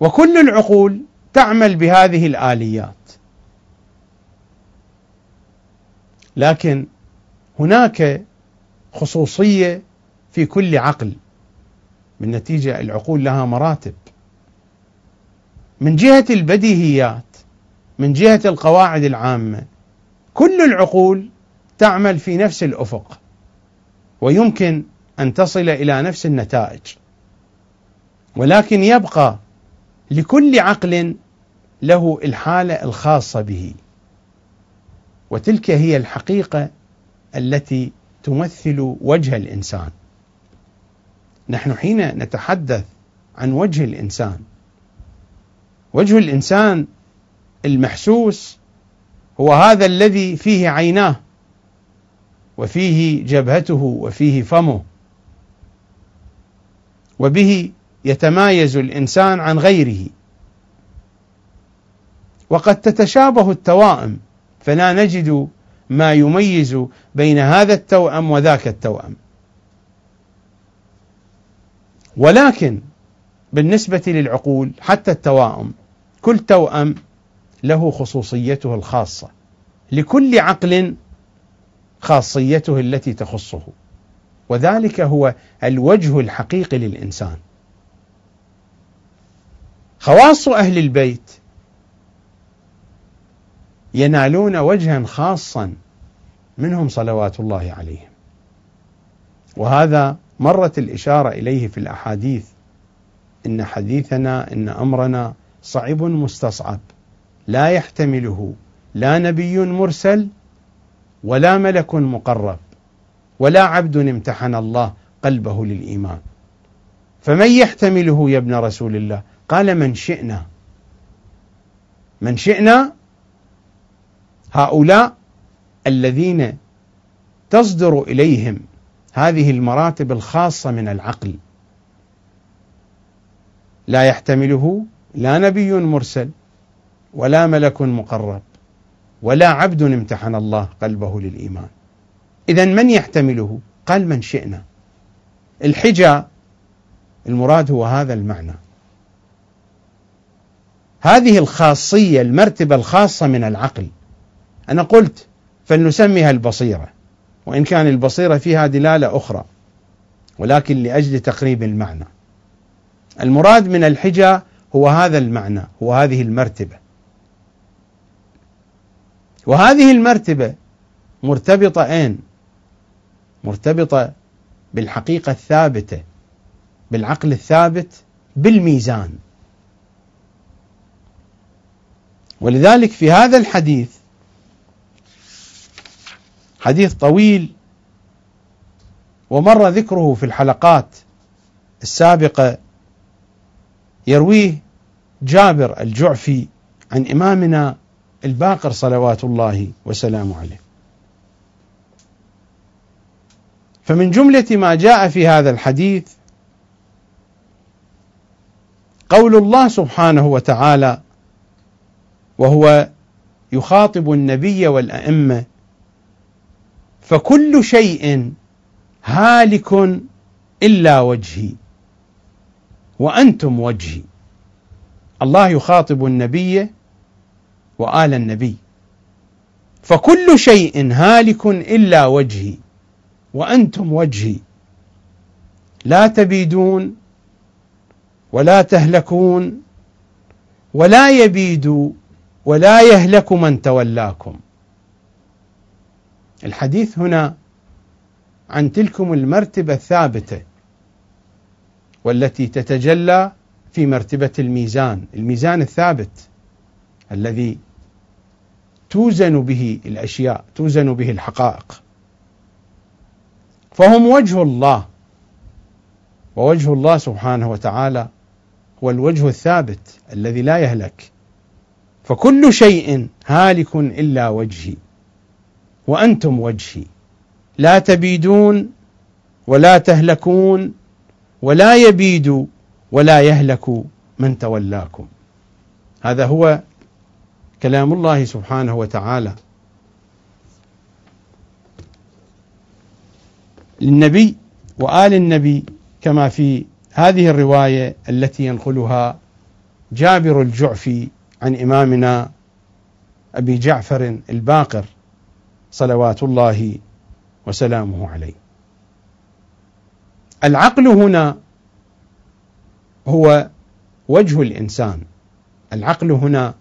Speaker 1: وكل العقول تعمل بهذه الآليات. لكن هناك خصوصية في كل عقل بالنتيجة العقول لها مراتب. من جهة البديهيات من جهة القواعد العامة كل العقول تعمل في نفس الأفق ويمكن أن تصل إلى نفس النتائج. ولكن يبقى لكل عقل له الحالة الخاصة به. وتلك هي الحقيقة التي تمثل وجه الإنسان. نحن حين نتحدث عن وجه الإنسان وجه الإنسان المحسوس هو هذا الذي فيه عيناه وفيه جبهته وفيه فمه. وبه يتمايز الإنسان عن غيره. وقد تتشابه التوائم فلا نجد ما يميز بين هذا التوأم وذاك التوأم. ولكن بالنسبة للعقول حتى التوائم كل توأم له خصوصيته الخاصة. لكل عقل خاصيته التي تخصه. وذلك هو الوجه الحقيقي للإنسان. خواص أهل البيت ينالون وجها خاصا منهم صلوات الله عليهم. وهذا مرت الإشارة إليه في الأحاديث. إن حديثنا إن أمرنا صعب مستصعب. لا يحتمله لا نبي مرسل ولا ملك مقرب ولا عبد امتحن الله قلبه للإيمان. فمن يحتمله يا ابن رسول الله؟ قال من شئنا. من شئنا هؤلاء الذين تصدر إليهم هذه المراتب الخاصة من العقل. لا يحتمله لا نبي مرسل ولا ملك مقرب ولا عبد امتحن الله قلبه للإيمان. اذا من يحتمله؟ قال من شئنا. الحجة المراد هو هذا المعنى. هذه الخاصية المرتبة الخاصة من العقل. أنا قلت فلنسميها البصيرة وإن كان البصيرة فيها دلالة أخرى ولكن لأجل تقريب المعنى. المراد من الحجة هو هذا المعنى هو هذه المرتبة. وهذه المرتبة مرتبطة أين؟ مرتبطة بالحقيقة الثابتة بالعقل الثابت بالميزان. ولذلك في هذا الحديث حديث طويل ومر ذكره في الحلقات السابقة يرويه جابر الجعفي عن إمامنا الباقر صلوات الله وسلامه عليه. فمن جملة ما جاء في هذا الحديث قول الله سبحانه وتعالى وهو يخاطب النبي والأئمة. فكل شيء هالك إلا وجهي وأنتم وجهي. الله يخاطب النبي وآل النبي. فكل شيء هالك إلا وجهي وأنتم وجهي. لا تبيدون ولا تهلكون ولا يبيد ولا يهلك من تولاكم الحديث هنا عن تلكم المرتبة الثابتة والتي تتجلى في مرتبة الميزان، الميزان الثابت الذي توزن به الأشياء، توزن به الحقائق. فهم وجه الله ووجه الله سبحانه وتعالى هو الوجه الثابت الذي لا يهلك. فكل شيء هالك إلا وجهي وأنتم وجهي. لا تبيدون ولا تهلكون ولا يبيد ولا يهلك من تولاكم هذا هو كلام الله سبحانه وتعالى. للنبي وآل النبي كما في هذه الرواية التي ينقلها جابر الجعفي عن إمامنا أبي جعفر الباقر صلوات الله وسلامه عليه. العقل هنا هو وجه الإنسان. العقل هنا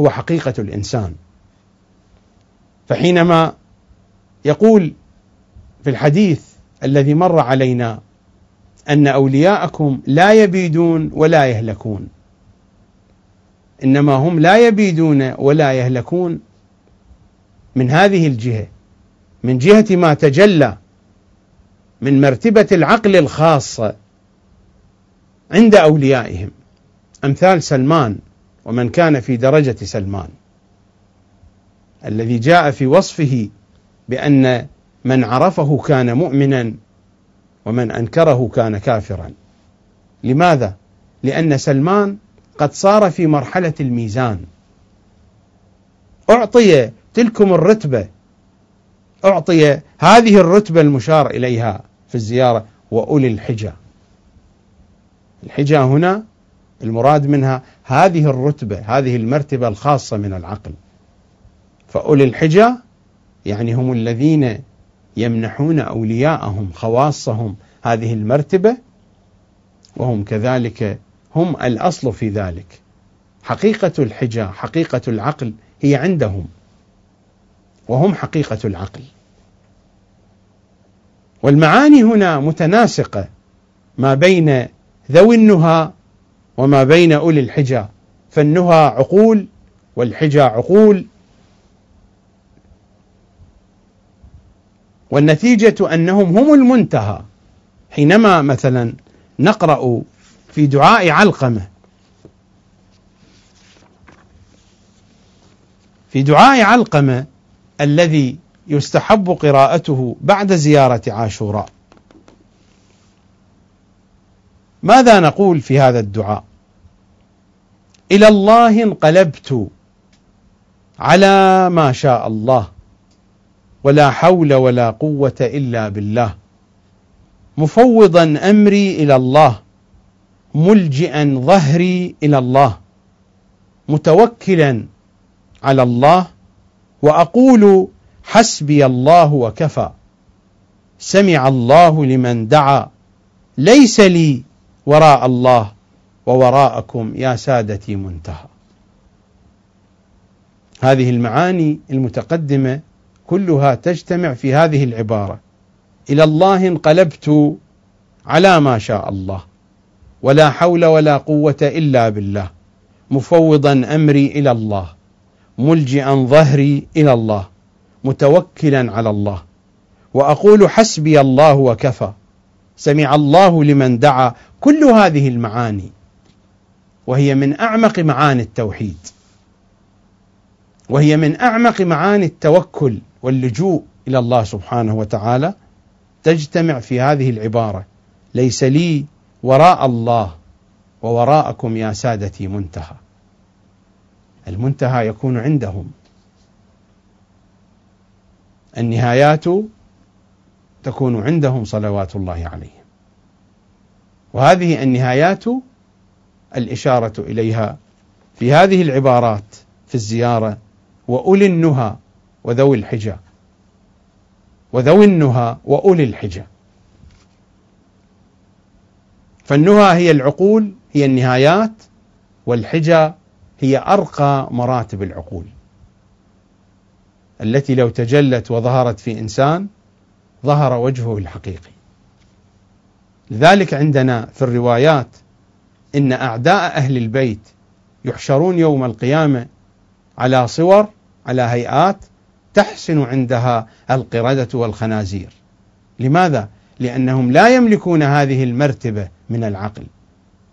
Speaker 1: هو حقيقة الإنسان. فحينما يقول في الحديث الذي مر علينا أن أولياءكم لا يبيدون ولا يهلكون إنما هم لا يبيدون ولا يهلكون من هذه الجهة من جهة ما تجلى من مرتبة العقل الخاصه عند أوليائهم. أمثال سلمان ومن كان في درجة سلمان. الذي جاء في وصفه بأن من عرفه كان مؤمنا ومن أنكره كان كافرا. لماذا؟ لأن سلمان قد صار في مرحلة الميزان. أعطي تلكم الرتبة. أعطي هذه الرتبة المشار إليها في الزيارة وأولي الحجة. الحجة هنا المراد منها هذه الرتبة هذه المرتبة الخاصة من العقل. فأولي الحجة يعني هم الذين يمنحون أولياءهم خواصهم هذه المرتبة وهم كذلك هم الأصل في ذلك. حقيقة الحجة حقيقة العقل هي عندهم. وهم حقيقة العقل. والمعاني هنا متناسقة ما بين ذوي النهى وما بين أولي الحجى فالنهى عقول والحجى عقول. والنتيجة أنهم هم المنتهى. حينما مثلا نقرأ في دعاء علقمة. في دعاء علقمة الذي يستحب قراءته بعد زيارة عاشوراء. ماذا نقول في هذا الدعاء؟ إلى الله انقلبت على ما شاء الله ولا حول ولا قوة إلا بالله. مفوضا أمري إلى الله. ملجئا ظهري إلى الله متوكلا على الله وأقول حسبي الله وكفى سمع الله لمن دعا ليس لي وراء الله ووراءكم يا سادتي منتهى. هذه المعاني المتقدمة كلها تجتمع في هذه العبارة. إلى الله انقلبت على ما شاء الله. ولا حول ولا قوة إلا بالله. مفوضا أمري إلى الله. ملجئا ظهري إلى الله. متوكلا على الله. وأقول حسبي الله وكفى. سمع الله لمن دعا. كل هذه المعاني. وهي من أعمق معاني التوحيد. وهي من أعمق معاني التوكل واللجوء إلى الله سبحانه وتعالى. تجتمع في هذه العبارة. ليس لي وراء الله ووراءكم يا سادتي منتهى. المنتهى يكون عندهم. النهايات تكون عندهم صلوات الله عليهم. وهذه النهايات الإشارة إليها في هذه العبارات في الزيارة وأولي النهى وذوي الحجة. وذوي النهى وأولي الحجة. فالنهى هي العقول هي النهايات والحجة هي أرقى مراتب العقول. التي لو تجلت وظهرت في إنسان ظهر وجهه الحقيقي. لذلك عندنا في الروايات إن أعداء أهل البيت يحشرون يوم القيامة على صور على هيئات تحسن عندها القردة والخنازير. لماذا؟ لأنهم لا يملكون هذه المرتبة من العقل.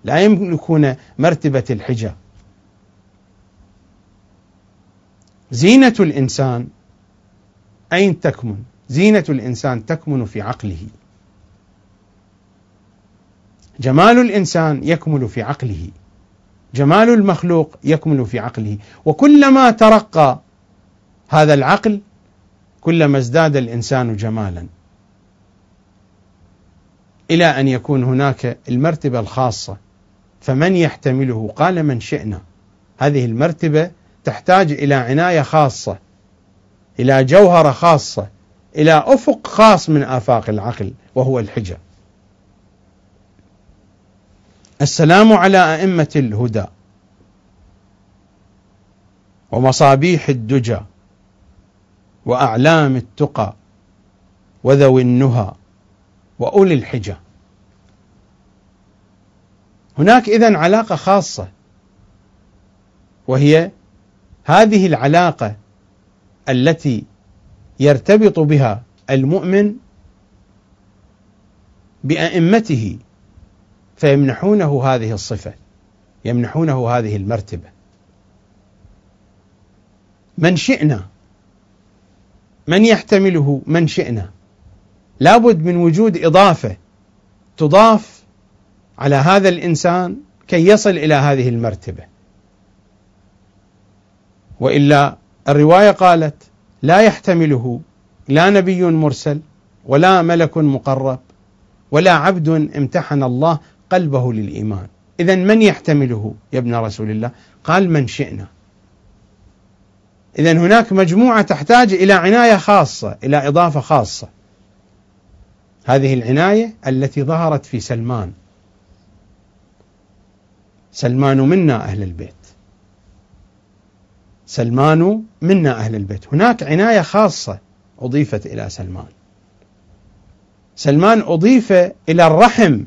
Speaker 1: لا يملكون مرتبة الحجة. زينة الإنسان أين تكمن؟ زينة الإنسان تكمن في عقله. جمال الإنسان يكمل في عقله. جمال المخلوق يكمل في عقله. وكلما ترقى هذا العقل كلما ازداد الإنسان جمالا. إلى أن يكون هناك المرتبة الخاصة فمن يحتمله؟ قال من شئنا. هذه المرتبة تحتاج إلى عناية خاصة إلى جوهرة خاصة إلى أفق خاص من آفاق العقل وهو الحجة. السلام على أئمة الهدى ومصابيح الدجى وأعلام التقى وذوي النهى. وأولي الحجة. هناك إذن علاقة خاصة وهي هذه العلاقة التي يرتبط بها المؤمن بأئمته فيمنحونه هذه الصفة يمنحونه هذه المرتبة. من شئنا من يحتمله من شئنا. لابد من وجود إضافة تضاف على هذا الإنسان كي يصل إلى هذه المرتبة. وإلا الرواية قالت لا يحتمله لا نبي مرسل ولا ملك مقرب ولا عبد امتحن الله قلبه للإيمان. إذا من يحتمله يا ابن رسول الله؟ قال من شئنا. إذا هناك مجموعة تحتاج إلى عناية خاصة إلى إضافة خاصة. هذه العناية التي ظهرت في سلمان. سلمان منا أهل البيت. سلمان منا أهل البيت. هناك عناية خاصة أضيفت إلى سلمان. سلمان أضيف إلى الرحم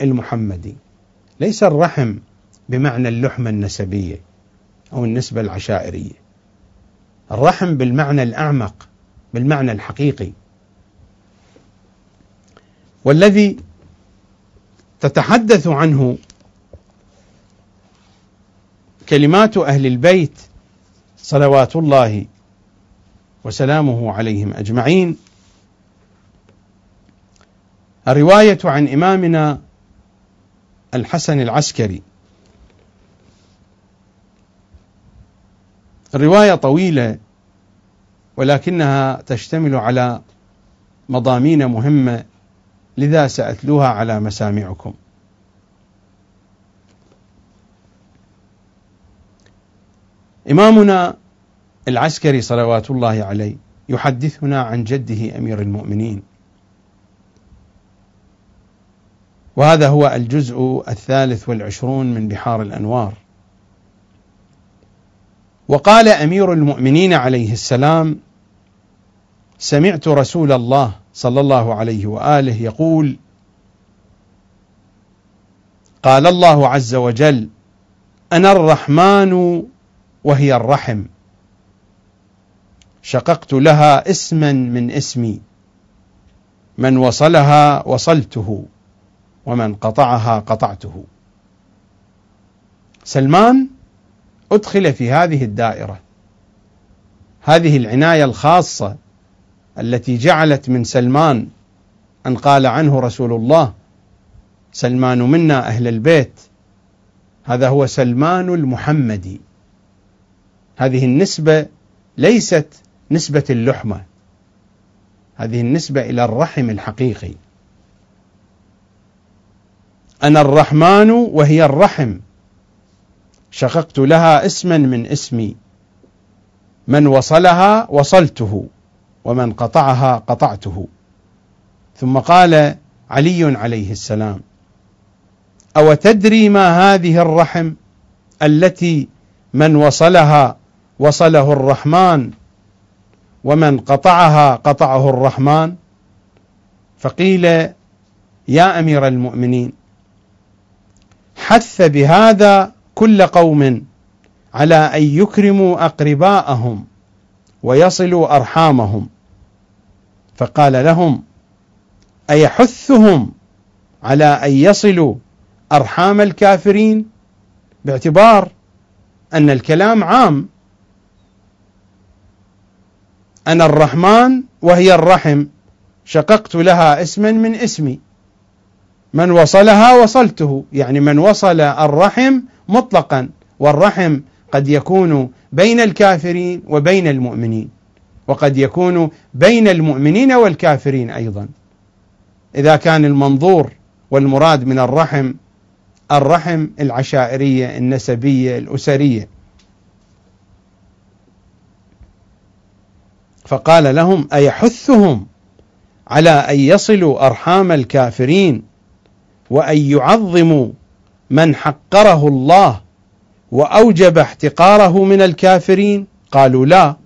Speaker 1: المحمدي. ليس الرحم بمعنى اللحمة النسبية أو النسبة العشائرية. الرحم بالمعنى الأعمق بالمعنى الحقيقي. والذي تتحدث عنه كلمات أهل البيت صلوات الله وسلامه عليهم أجمعين. الرواية عن إمامنا الحسن العسكري. الرواية طويلة ولكنها تشتمل على مضامين مهمة لذا سأتلوها على مسامعكم. إمامنا العسكري صلوات الله عليه يحدثنا عن جده أمير المؤمنين. وهذا هو الجزء الثالث والعشرون من بحار الأنوار. وقال أمير المؤمنين عليه السلام سمعت رسول الله صلى الله عليه وآله يقول قال الله عز وجل أنا الرحمن وهي الرحم. شققت لها اسما من اسمي من وصلها وصلته ومن قطعها قطعته. سلمان أدخل في هذه الدائرة هذه العناية الخاصة التي جعلت من سلمان أن قال عنه رسول الله سلمان منا أهل البيت. هذا هو سلمان المحمدي. هذه النسبة ليست نسبة اللحمة. هذه النسبة إلى الرحم الحقيقي. أنا الرحمن وهي الرحم. شققت لها اسما من اسمي. من وصلها وصلته. ومن قطعها قطعته. ثم قال علي عليه السلام أو تدري ما هذه الرحم التي من وصلها وصله الرحمن ومن قطعها قطعه الرحمن؟ فقيل يا أمير المؤمنين حث بهذا كل قوم على أن يكرموا أقرباءهم ويصلوا أرحامهم. فقال لهم أيحثهم على أن يصلوا أرحام الكافرين؟ باعتبار أن الكلام عام. أنا الرحمن وهي الرحم شققت لها اسما من اسمي. من وصلها وصلته يعني من وصل الرحم مطلقا والرحم قد يكون بين الكافرين وبين المؤمنين. وقد يكون بين المؤمنين والكافرين أيضا. إذا كان المنظور والمراد من الرحم الرحم العشائرية النسبية الأسرية. فقال لهم أيحثهم على أن يصلوا أرحام الكافرين وأن يعظموا من حقره الله وأوجب احتقاره من الكافرين؟ قالوا لا.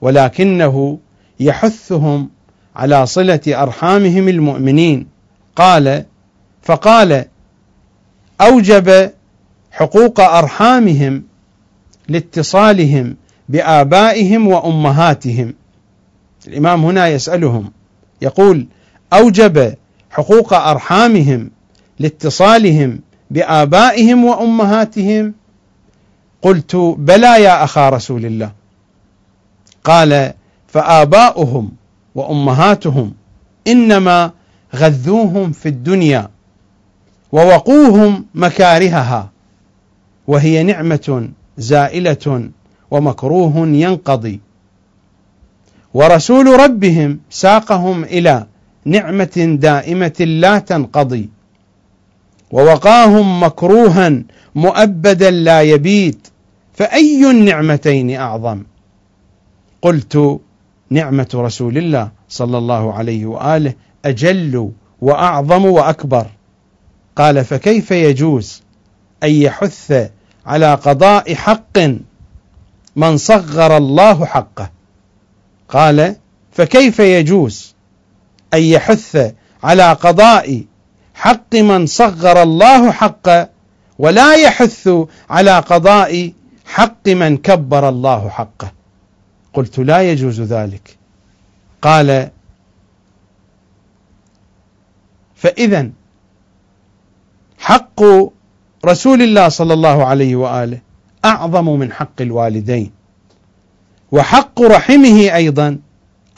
Speaker 1: ولكنه يحثهم على صلة أرحامهم المؤمنين. قال فقال أوجب حقوق أرحامهم لاتصالهم بآبائهم وأمهاتهم. الإمام هنا يسألهم يقول أوجب حقوق أرحامهم لاتصالهم بآبائهم وأمهاتهم؟ قلت بلى يا أخا رسول الله. قال فآباؤهم وأمهاتهم إنما غذوهم في الدنيا ووقوهم مكارهها وهي نعمة زائلة ومكروه ينقضي. ورسول ربهم ساقهم إلى نعمة دائمة لا تنقضي. ووقاهم مكروها مؤبدا لا يبيت فأي النعمتين أعظم؟ قلت نعمة رسول الله صلى الله عليه وآله أجل وأعظم وأكبر. قال فكيف يجوز أن يحث على قضاء حق من صغر الله حقه؟ قال فكيف يجوز أن يحث على قضاء حق من صغر الله حقه ولا يحث على قضاء حق من كبر الله حقه؟ قلت لا يجوز ذلك. قال فاذا حق رسول الله صلى الله عليه وآله أعظم من حق الوالدين وحق رحمه أيضا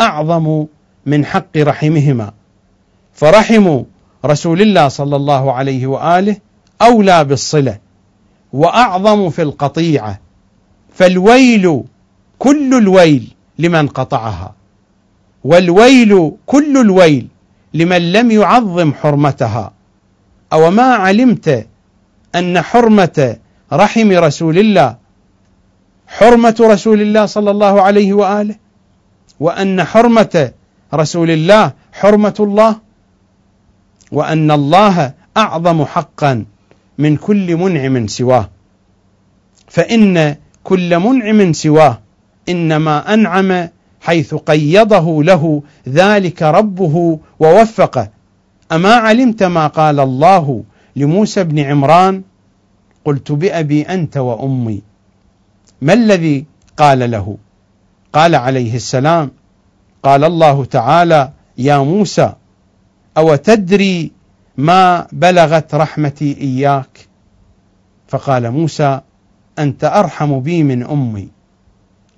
Speaker 1: أعظم من حق رحمهما. فرحم رسول الله صلى الله عليه وآله أولى بالصلة وأعظم في القطيعة. فالويل كل الويل لمن قطعها والويل كل الويل لمن لم يعظم حرمتها. أو ما علمت أن حرمة رحم رسول الله حرمة رسول الله صلى الله عليه وآله وأن حرمة رسول الله حرمة الله وأن الله أعظم حقا من كل منعم سواه. فإن كل منعم سواه إنما أنعم حيث قيضه له ذلك ربه ووفقه. أما علمت ما قال الله لموسى بن عمران؟ قلت بأبي أنت وأمي. ما الذي قال له؟ قال عليه السلام قال الله تعالى يا موسى أو تدري ما بلغت رحمتي إياك؟ فقال موسى أنت أرحم بي من أمي.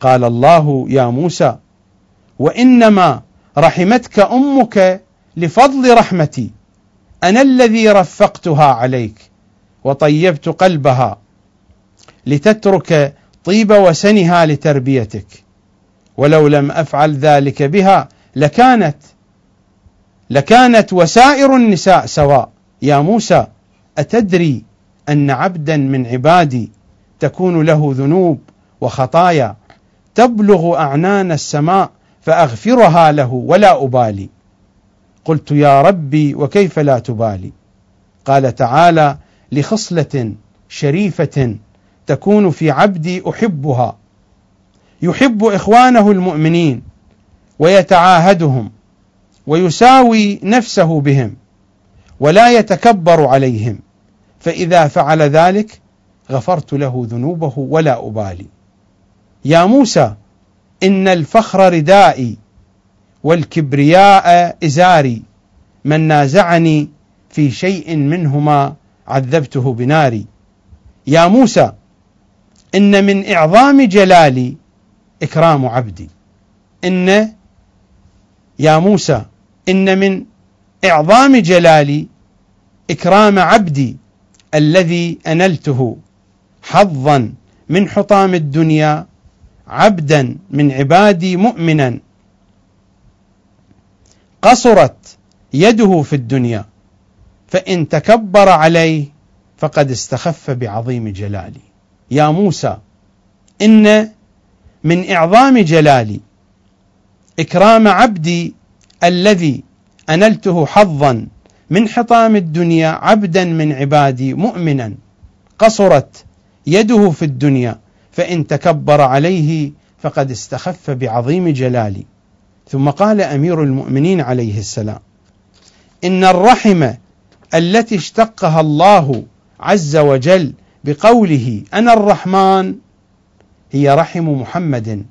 Speaker 1: قال الله يا موسى وإنما رحمتك أمك لفضل رحمتي أنا الذي رفقتها عليك وطيبت قلبها لتترك طيب وسنها لتربيتك ولو لم أفعل ذلك بها لكانت لكانت وسائر النساء سواء. يا موسى أتدري أن عبدا من عبادي تكون له ذنوب وخطايا تبلغ أعنان السماء فأغفرها له ولا أبالي. قلت يا ربي وكيف لا تبالي؟ قال تعالى لخصلة شريفة تكون في عبدي أحبها. يحب إخوانه المؤمنين ويتعاهدهم ويساوي نفسه بهم ولا يتكبر عليهم. فإذا فعل ذلك غفرت له ذنوبه ولا أبالي. يا موسى إن الفخر ردائي والكبرياء إزاري من نازعني في شيء منهما عذبته بناري. يا موسى إن من إعظام جلالي إكرام عبدي. إن يا موسى إن من إعظام جلالي إكرام عبدي الذي أنلته حظا من حطام الدنيا عبدا من عبادي مؤمنا. قصرت يده في الدنيا فإن تكبر عليه فقد استخف بعظيم جلالي. يا موسى إن من إعظام جلالي إكرام عبدي الذي أنلته حظا من حطام الدنيا عبدا من عبادي مؤمنا. قصرت يده في الدنيا فإن تكبر عليه فقد استخف بعظيم جلالي. ثم قال أمير المؤمنين عليه السلام إن الرحم التي اشتقها الله عز وجل بقوله أنا الرحمن هي رحم محمد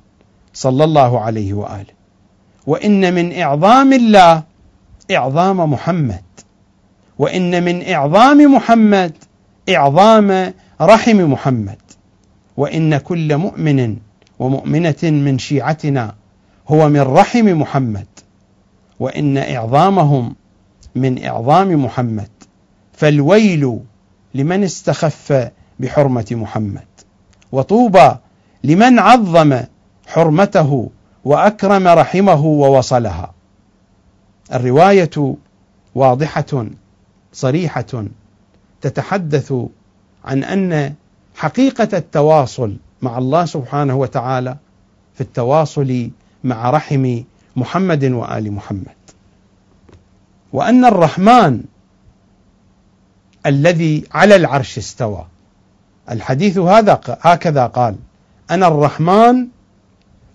Speaker 1: صلى الله عليه وآله. وإن من إعظام الله إعظام محمد. وإن من إعظام محمد إعظام رحم محمد. وإن كل مؤمن ومؤمنة من شيعتنا هو من رحم محمد وإن إعظامهم من إعظام محمد. فالويل لمن استخف بحرمة محمد وطوبى لمن عظم حرمته وأكرم رحمه ووصلها. الرواية واضحة صريحة تتحدث عن أن حقيقة التواصل مع الله سبحانه وتعالى في التواصل مع رحم محمد وآل محمد. وأن الرحمن الذي على العرش استوى. الحديث هذا هكذا قال أنا الرحمن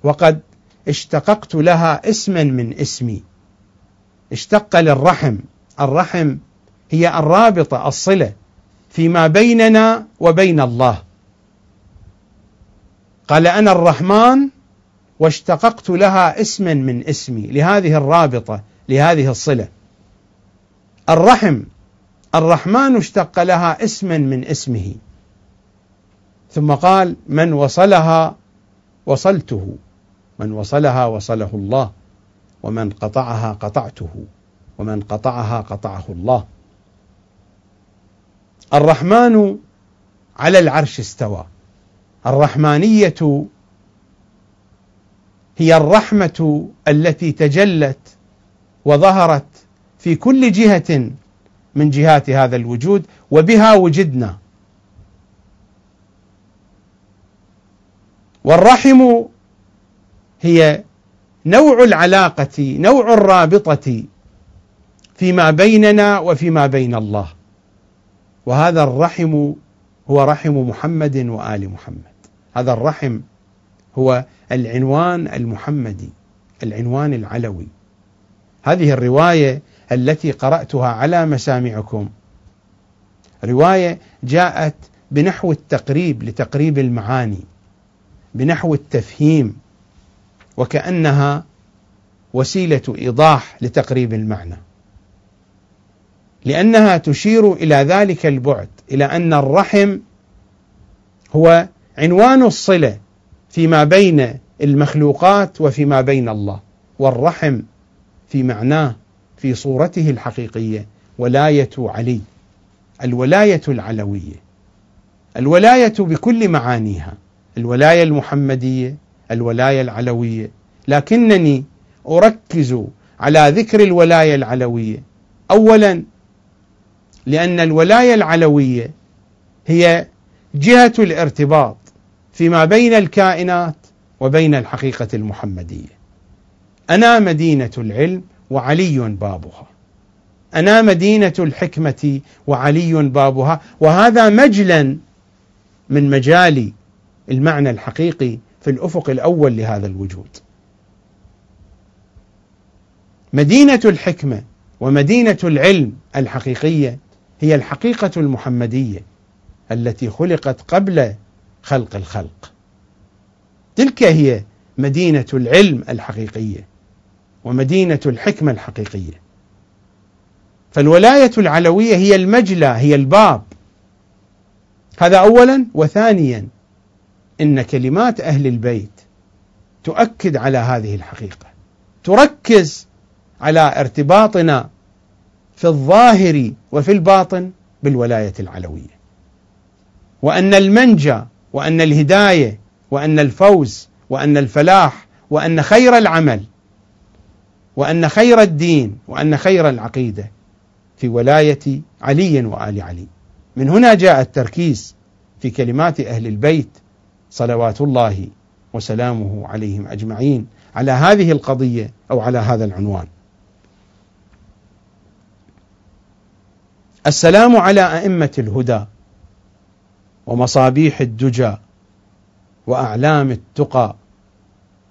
Speaker 1: وقد اشتققت لها اسما من اسمي. اشتق للرحم. الرحم هي الرابطة الصلة. فيما بيننا وبين الله. قال أنا الرحمن واشتققت لها اسما من اسمي لهذه الرابطة لهذه الصلة. الرحم الرحمن اشتق لها اسما من اسمه. ثم قال من وصلها وصلته من وصلها وصله الله ومن قطعها قطعته ومن قطعها قطعه الله. الرحمن على العرش استوى. الرحمانية هي الرحمة التي تجلت وظهرت في كل جهة من جهات هذا الوجود وبها وجدنا. والرحم هي نوع العلاقة نوع الرابطة فيما بيننا وفيما بين الله. وهذا الرحم هو رحم محمد وآل محمد. هذا الرحم هو العنوان المحمدي العنوان العلوي. هذه الرواية التي قرأتها على مسامعكم رواية جاءت بنحو التقريب لتقريب المعاني بنحو التفهيم وكأنها وسيلة إيضاح لتقريب المعنى. لأنها تشير إلى ذلك البعد إلى أن الرحم هو عنوان الصلة فيما بين المخلوقات وفيما بين الله والرحم في معناه في صورته الحقيقية ولاية علي الولاية العلوية. الولاية بكل معانيها الولاية المحمدية الولاية العلوية. لكنني أركز على ذكر الولاية العلوية. أولا لأن الولاية العلوية هي جهة الارتباط فيما بين الكائنات وبين الحقيقة المحمدية. أنا مدينة العلم وعلي بابها. أنا مدينة الحكمة وعلي بابها. وهذا مجلا من مجال المعنى الحقيقي في الأفق الأول لهذا الوجود. مدينة الحكمة ومدينة العلم الحقيقية هي الحقيقة المحمدية التي خلقت قبل خلق الخلق. تلك هي مدينة العلم الحقيقية ومدينة الحكمة الحقيقية. فالولاية العلوية هي المجلى هي الباب. هذا أولا وثانيا إن كلمات أهل البيت تؤكد على هذه الحقيقة تركز على ارتباطنا في الظاهر وفي الباطن بالولاية العلوية. وأن المنجى وأن الهداية وأن الفوز وأن الفلاح وأن خير العمل وأن خير الدين وأن خير العقيدة في ولاية علي وآل علي. من هنا جاء التركيز في كلمات أهل البيت صلوات الله وسلامه عليهم أجمعين على هذه القضية أو على هذا العنوان. السلام على أئمة الهدى ومصابيح الدجى وأعلام التقى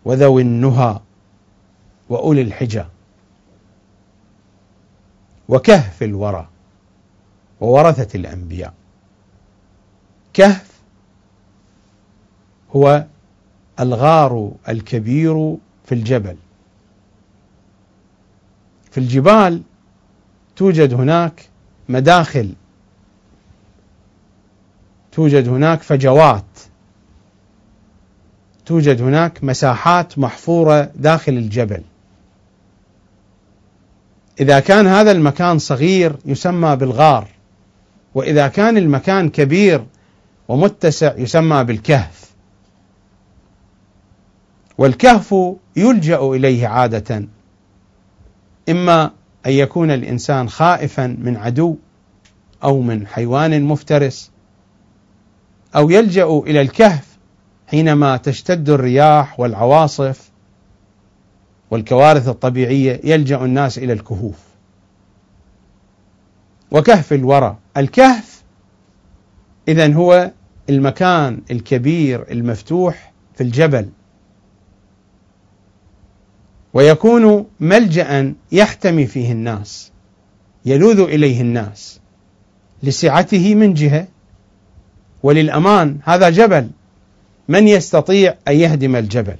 Speaker 1: وذوي النهى وأولي الحجى وكهف الورى وورثة الأنبياء. كهف هو الغار الكبير في الجبل. في الجبال توجد هناك مداخل توجد هناك فجوات توجد هناك مساحات محفورة داخل الجبل. إذا كان هذا المكان صغير يسمى بالغار وإذا كان المكان كبير ومتسع يسمى بالكهف. والكهف يلجأ إليه عادة إما أن يكون الإنسان خائفا من عدو أو من حيوان مفترس أو يلجأ إلى الكهف حينما تشتد الرياح والعواصف والكوارث الطبيعية يلجأ الناس إلى الكهوف. وكهف الورى. الكهف اذا هو المكان الكبير المفتوح في الجبل. ويكون ملجأ يحتمي فيه الناس يلوذ إليه الناس لسعته من جهة. وللأمان هذا جبل. من يستطيع أن يهدم الجبل؟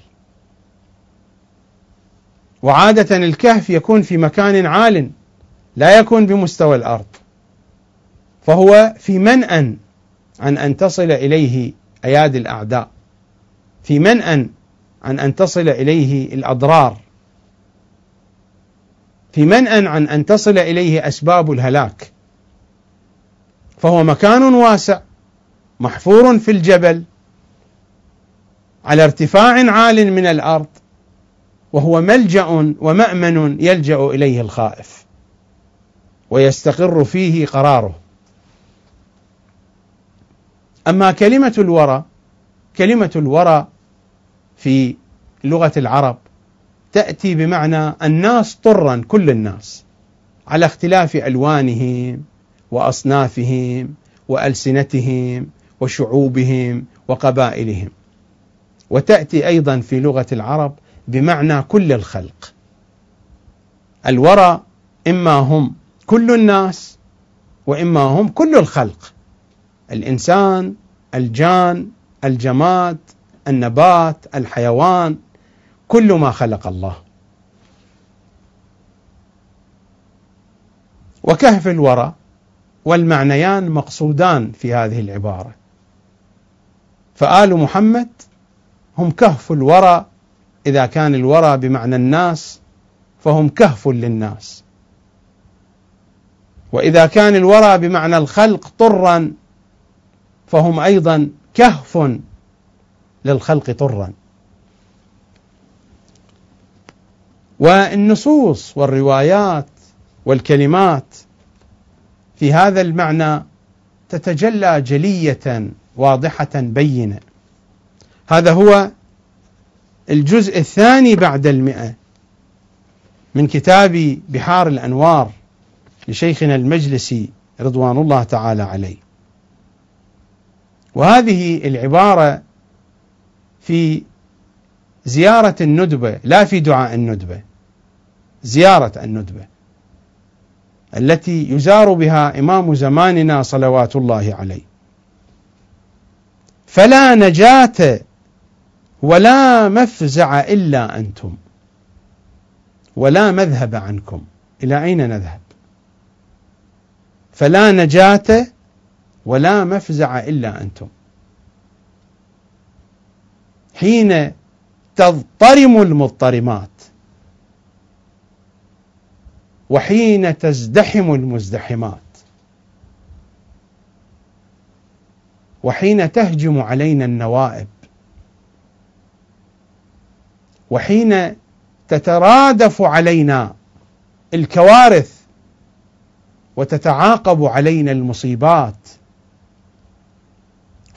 Speaker 1: وعادة الكهف يكون في مكان عال لا يكون بمستوى الأرض. فهو في منأى عن أن تصل إليه أيادي الأعداء في منأى عن أن تصل إليه الأضرار. في منأى عن أن تصل إليه أسباب الهلاك. فهو مكان واسع محفور في الجبل على ارتفاع عال من الأرض وهو ملجأ ومأمن يلجأ إليه الخائف ويستقر فيه قراره. أما كلمة الورى كلمة الورى في لغة العرب تأتي بمعنى الناس طرا كل الناس على اختلاف ألوانهم وأصنافهم وألسنتهم وشعوبهم وقبائلهم. وتأتي أيضا في لغة العرب بمعنى كل الخلق. الورى إما هم كل الناس وإما هم كل الخلق. الإنسان الجان الجماد النبات الحيوان كل ما خلق الله. وكهف الورى والمعنيان مقصودان في هذه العبارة. فآل محمد هم كهف الورى إذا كان الورى بمعنى الناس فهم كهف للناس. وإذا كان الورى بمعنى الخلق طرا فهم أيضا كهف للخلق طرا. والنصوص والروايات والكلمات في هذا المعنى تتجلى جلية واضحة بينة. هذا هو الجزء الثاني بعد المئة من كتاب بحار الأنوار لشيخنا المجلسي رضوان الله تعالى عليه. وهذه العبارة في زيارة الندبة لا في دعاء الندبة. زيارة الندبة التي يزار بها إمام زماننا صلوات الله عليه. فلا نجاة ولا مفزع إلا أنتم ولا مذهب عنكم. إلى أين نذهب؟ فلا نجاة ولا مفزع إلا أنتم. حين تضطرم المضطرمات وحين تزدحم المزدحمات. وحين تهجم علينا النوائب. وحين تترادف علينا الكوارث وتتعاقب علينا المصيبات.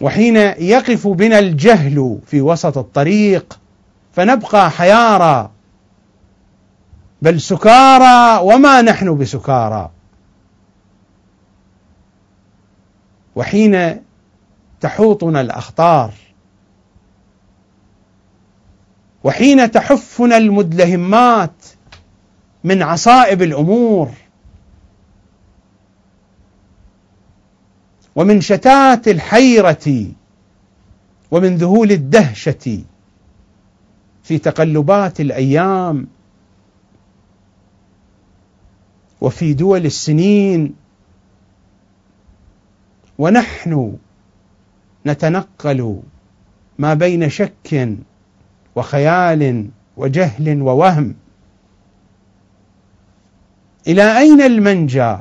Speaker 1: وحين يقف بنا الجهل في وسط الطريق فنبقى حيارى بل سكارى وما نحن بسكارى. وحين تحوطنا الأخطار وحين تحفنا المدلهمات من عصائب الأمور ومن شتات الحيرة ومن ذهول الدهشة في تقلبات الأيام وفي دول السنين. ونحن نتنقل ما بين شك وخيال وجهل ووهم. إلى أين المنجى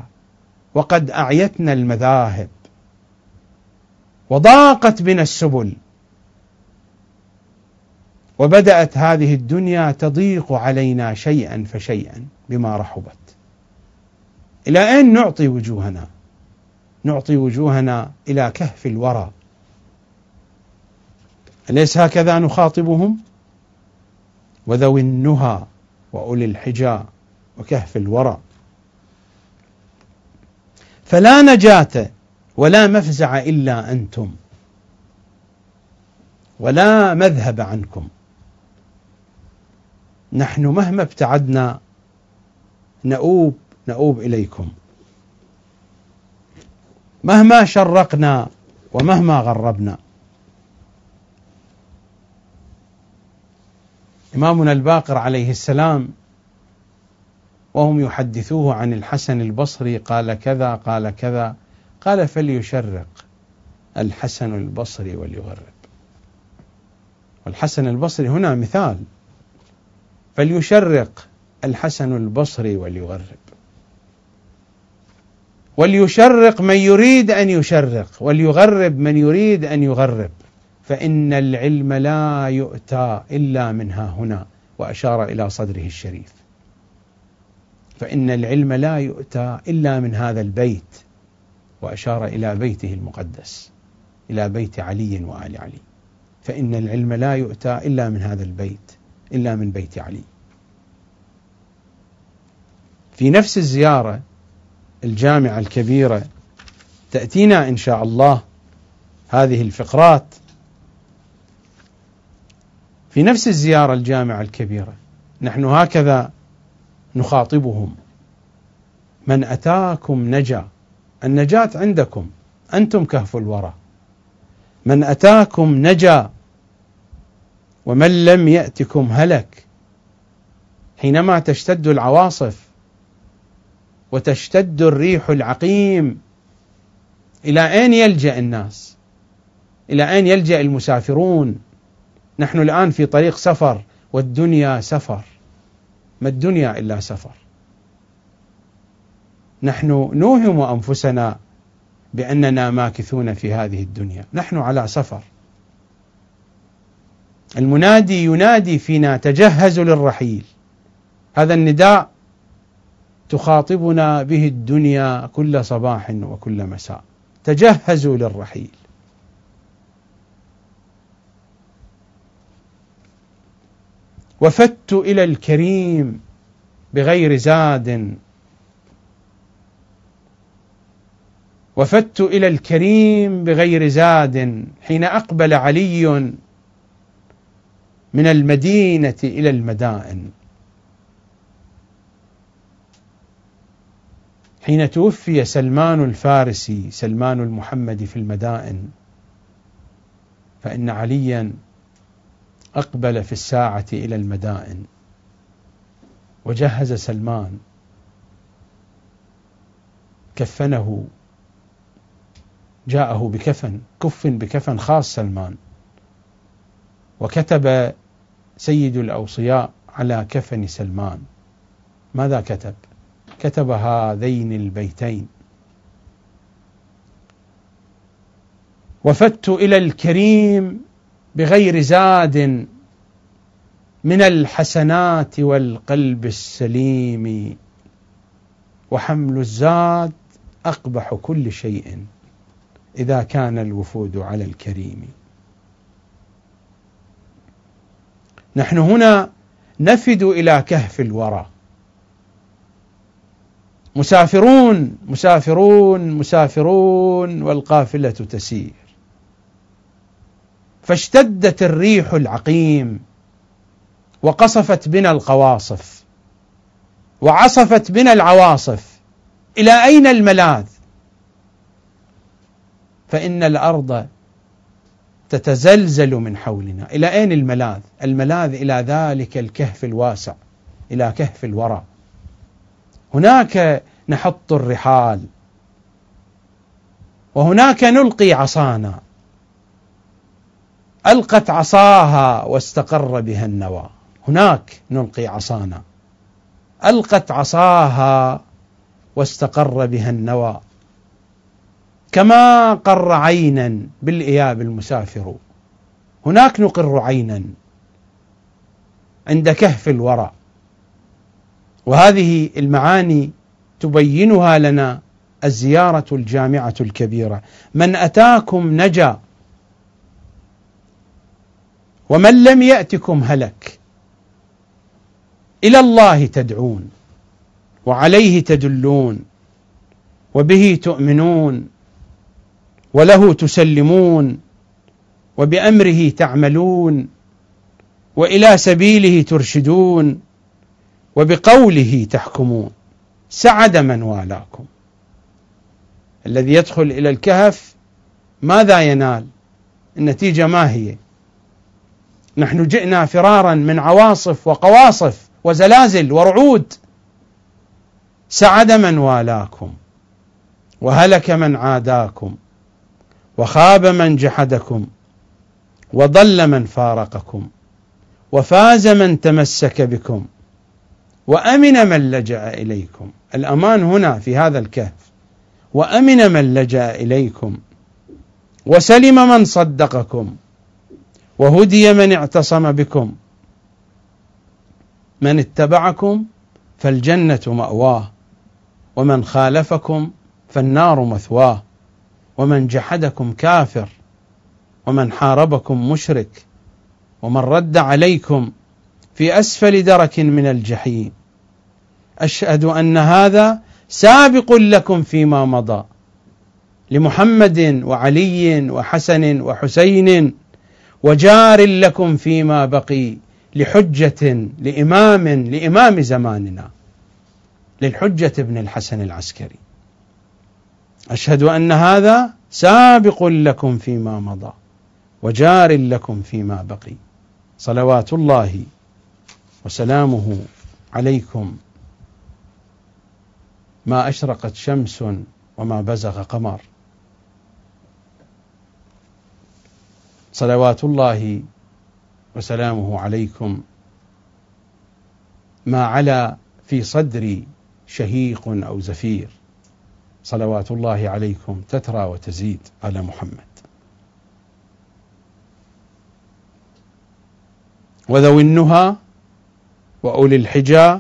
Speaker 1: وقد أعيتنا المذاهب؟ وضاقت بنا السبل. وبدأت هذه الدنيا تضيق علينا شيئا فشيئا بما رحبت. إلى أين نعطي وجوهنا؟ نعطي وجوهنا إلى كهف الورى. أليس هكذا نخاطبهم؟ وذوي النهى وأولي الحجى وكهف الورى. فلا نجاة ولا مفزع إلا أنتم. ولا مذهب عنكم. نحن مهما ابتعدنا نؤوب نؤوب إليكم. مهما شرقنا ومهما غربنا. إمامنا الباقر عليه السلام وهم يحدثوه عن الحسن البصري قال كذا قال كذا قال فليشرق الحسن البصري وليغرب. والحسن البصري هنا مثال. فليشرق الحسن البصري وليغرب. وليشرق من يريد أن يشرق وليغرب من يريد أن يغرب. فإن العلم لا يؤتى إلا منها هنا وأشار إلى صدره الشريف. فإن العلم لا يؤتى إلا من هذا البيت وأشار إلى بيته المقدس إلى بيت علي وآل علي. فإن العلم لا يؤتى إلا من هذا البيت إلا من بيت علي. في نفس الزيارة الجامعة الكبيرة تأتينا إن شاء الله هذه الفقرات في نفس الزيارة الجامعة الكبيرة. نحن هكذا نخاطبهم. من أتاكم نجا. النجاة عندكم. أنتم كهف الورى. من أتاكم نجا. ومن لم يأتكم هلك. حينما تشتد العواصف وتشتد الريح العقيم. إلى أين يلجأ الناس؟ إلى أين يلجأ المسافرون؟ نحن الآن في طريق سفر والدنيا سفر. ما الدنيا إلا سفر. نحن نوهم أنفسنا بأننا ماكثون في هذه الدنيا. نحن على سفر. المنادي ينادي فينا تجهزوا للرحيل. هذا النداء تخاطبنا به الدنيا كل صباح وكل مساء. تجهزوا للرحيل. وفدت إلى الكريم بغير زاد. وفدت إلى الكريم بغير زاد حين أقبل علي من المدينة إلى المدائن. حين توفي سلمان الفارسي سلمان المحمدي في المدائن فإن عليا أقبل في الساعة إلى المدائن. وجهز سلمان. كفنه. جاءه بكفن كفن بكفن خاص سلمان. وكتب سيد الأوصياء على كفن سلمان. ماذا كتب؟ كتب هذين البيتين. وفدت إلى الكريم بغير زاد من الحسنات والقلب السليم وحمل الزاد أقبح كل شيء إذا كان الوفود على الكريم. نحن هنا نفد إلى كهف الورى. مسافرون مسافرون مسافرون والقافلة تسير. فاشتدت الريح العقيم وقصفت بنا القواصف وعصفت بنا العواصف. إلى أين الملاذ؟ فإن الأرض تتزلزل من حولنا. إلى أين الملاذ؟ الملاذ إلى ذلك الكهف الواسع إلى كهف الورى. هناك نحط الرحال. وهناك نلقي عصانا. ألقت عصاها واستقر بها النوى. هناك نلقي عصانا. ألقت عصاها واستقر بها النوى. كما قر عينا بالإياب المسافر. هناك نقر عينا عند كهف الورى. وهذه المعاني تبينها لنا الزيارة الجامعة الكبيرة. من أتاكم نجا ومن لم يأتكم هلك. إلى الله تدعون وعليه تدلون وبه تؤمنون وله تسلمون وبأمره تعملون وإلى سبيله ترشدون. وبقوله تحكمون سعد من والاكم. الذي يدخل إلى الكهف ماذا ينال؟ النتيجة ما هي؟ نحن جئنا فرارا من عواصف وقواصف وزلازل ورعود. سعد من والاكم وهلك من عاداكم وخاب من جحدكم وضل من فارقكم وفاز من تمسك بكم. وأمن من لجأ إليكم. الأمان هنا في هذا الكهف. وأمن من لجأ إليكم. وسلم من صدقكم. وهدي من اعتصم بكم. من اتبعكم فالجنة مأواه. ومن خالفكم فالنار مثواه. ومن جحدكم كافر. ومن حاربكم مشرك. ومن رد عليكم في أسفل درك من الجحيم. أشهد أن هذا سابق لكم فيما مضى. لمحمد وعلي وحسن وحسين وجار لكم فيما بقي لحجة لإمام لإمام زماننا. للحجة ابن الحسن العسكري. أشهد أن هذا سابق لكم فيما مضى وجار لكم فيما بقي. صلوات الله وسلامه عليكم. ما أشرقت شمس وما بزغ قمر. صلوات الله وسلامه عليكم. ما علا في صدري شهيق أو زفير. صلوات الله عليكم تترى وتزيد على محمد. وذوي النهى وأولي الحجى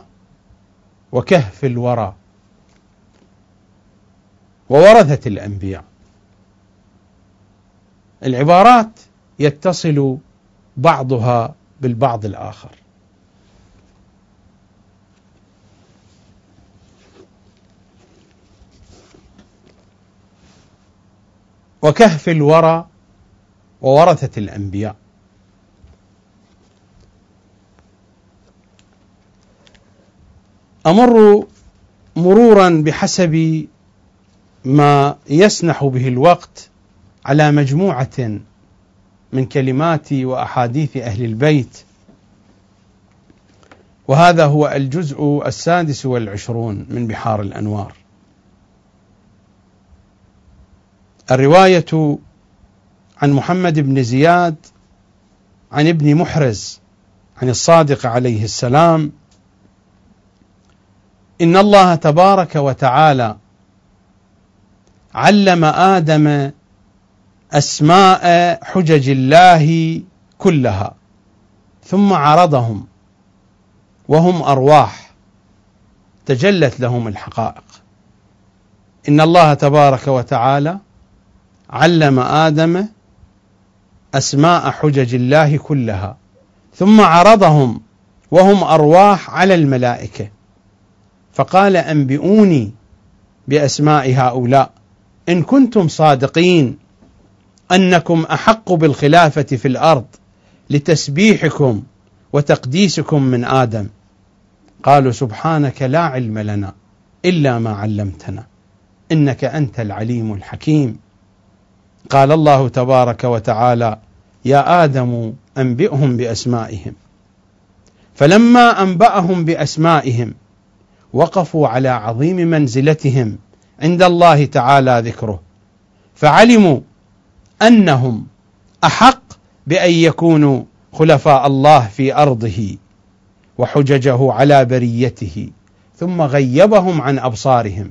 Speaker 1: وكهف الورى. وورثة الأنبياء. العبارات يتصل بعضها بالبعض الآخر. وكهف الورى وورثة الأنبياء. أمر مرورا بحسب ما يسنح به الوقت على مجموعة من كلمات وأحاديث أهل البيت. وهذا هو الجزء السادس والعشرون من بحار الأنوار. الرواية عن محمد بن زياد عن ابن محرز عن الصادق عليه السلام إن الله تبارك وتعالى علم آدم أسماء حجج الله كلها ثم عرضهم وهم أرواح تجلت لهم الحقائق. إن الله تبارك وتعالى علم آدم أسماء حجج الله كلها ثم عرضهم وهم أرواح على الملائكة. فقال أنبئوني بأسماء هؤلاء. إن كنتم صادقين أنكم أحق بالخلافة في الأرض لتسبيحكم وتقديسكم من آدم. قالوا سبحانك لا علم لنا إلا ما علمتنا إنك أنت العليم الحكيم. قال الله تبارك وتعالى يا آدم أنبئهم بأسمائهم. فلما أنبأهم بأسمائهم وقفوا على عظيم منزلتهم عند الله تعالى ذكره. فعلموا أنهم أحق بأن يكونوا خلفاء الله في أرضه وحججه على بريته ثم غيبهم عن أبصارهم.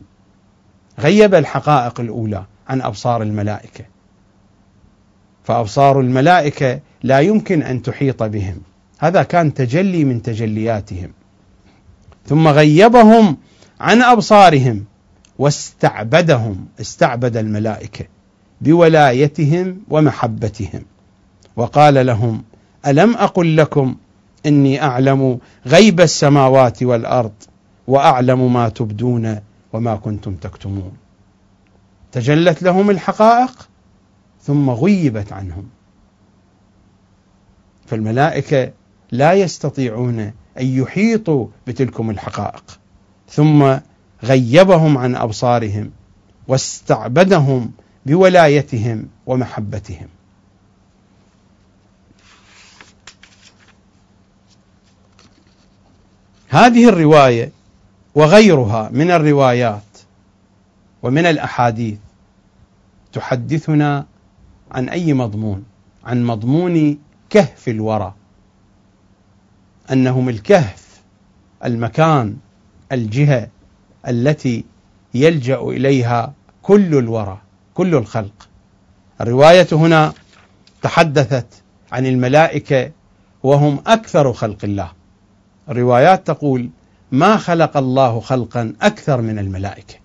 Speaker 1: غيب الحقائق الأولى عن أبصار الملائكة. فأبصار الملائكة لا يمكن أن تحيط بهم. هذا كان تجلي من تجلياتهم. ثم غيبهم عن أبصارهم. واستعبدهم استعبد الملائكة بولايتهم ومحبتهم. وقال لهم ألم أقل لكم إني أعلم غيب السماوات والأرض وأعلم ما تبدون وما كنتم تكتمون؟ تجلت لهم الحقائق ثم غيبت عنهم. فالملائكة لا يستطيعون أن يحيطوا بتلكم الحقائق. ثم غيبهم عن أبصارهم واستعبدهم بولايتهم ومحبتهم. هذه الرواية وغيرها من الروايات ومن الأحاديث تحدثنا عن أي مضمون؟ عن مضمون كهف الورى. أنهم الكهف المكان الجهة التي يلجأ إليها كل الورى كل الخلق. الرواية هنا تحدثت عن الملائكة وهم أكثر خلق الله. الروايات تقول ما خلق الله خلقا أكثر من الملائكة.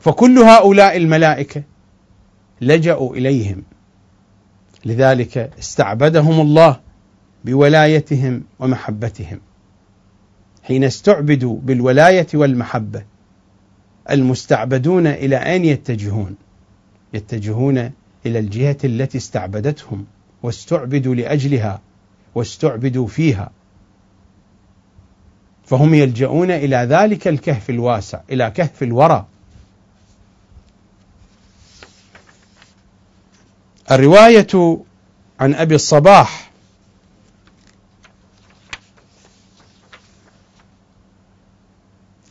Speaker 1: فكل هؤلاء الملائكة لجأوا إليهم. لذلك استعبدهم الله بولايتهم ومحبتهم. حين استعبدوا بالولاية والمحبة المستعبدون إلى أين يتجهون؟ يتجهون إلى الجهة التي استعبدتهم واستعبدوا لأجلها واستعبدوا فيها فهم يلجؤون إلى ذلك الكهف الواسع إلى كهف الورى الرواية عن أبي الصباح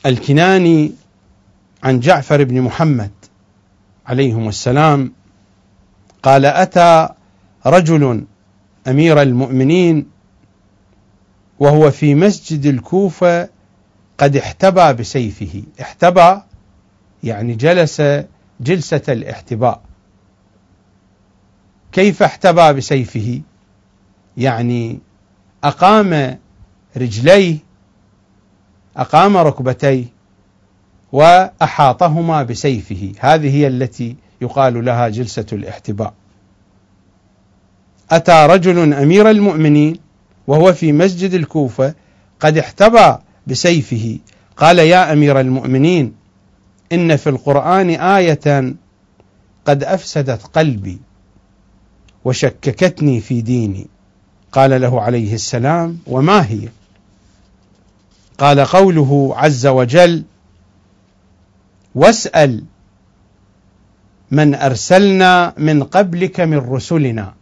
Speaker 1: الكناني عن جعفر بن محمد عليهم السلام قال أتى رجل أمير المؤمنين وهو في مسجد الكوفة قد احتبى بسيفه. احتبى يعني جلس جلسة الاحتباء. كيف احتبى بسيفه؟ يعني أقام رجليه أقام ركبتيه وأحاطهما بسيفه. هذه هي التي يقال لها جلسة الاحتباء. أتى رجل أمير المؤمنين وهو في مسجد الكوفة قد احتبى بسيفه. قال يا أمير المؤمنين إن في القرآن آية قد أفسدت قلبي وشككتني في ديني. قال له عليه السلام وما هي؟ قال قوله عز وجل واسأل من أرسلنا من قبلك من رسلنا.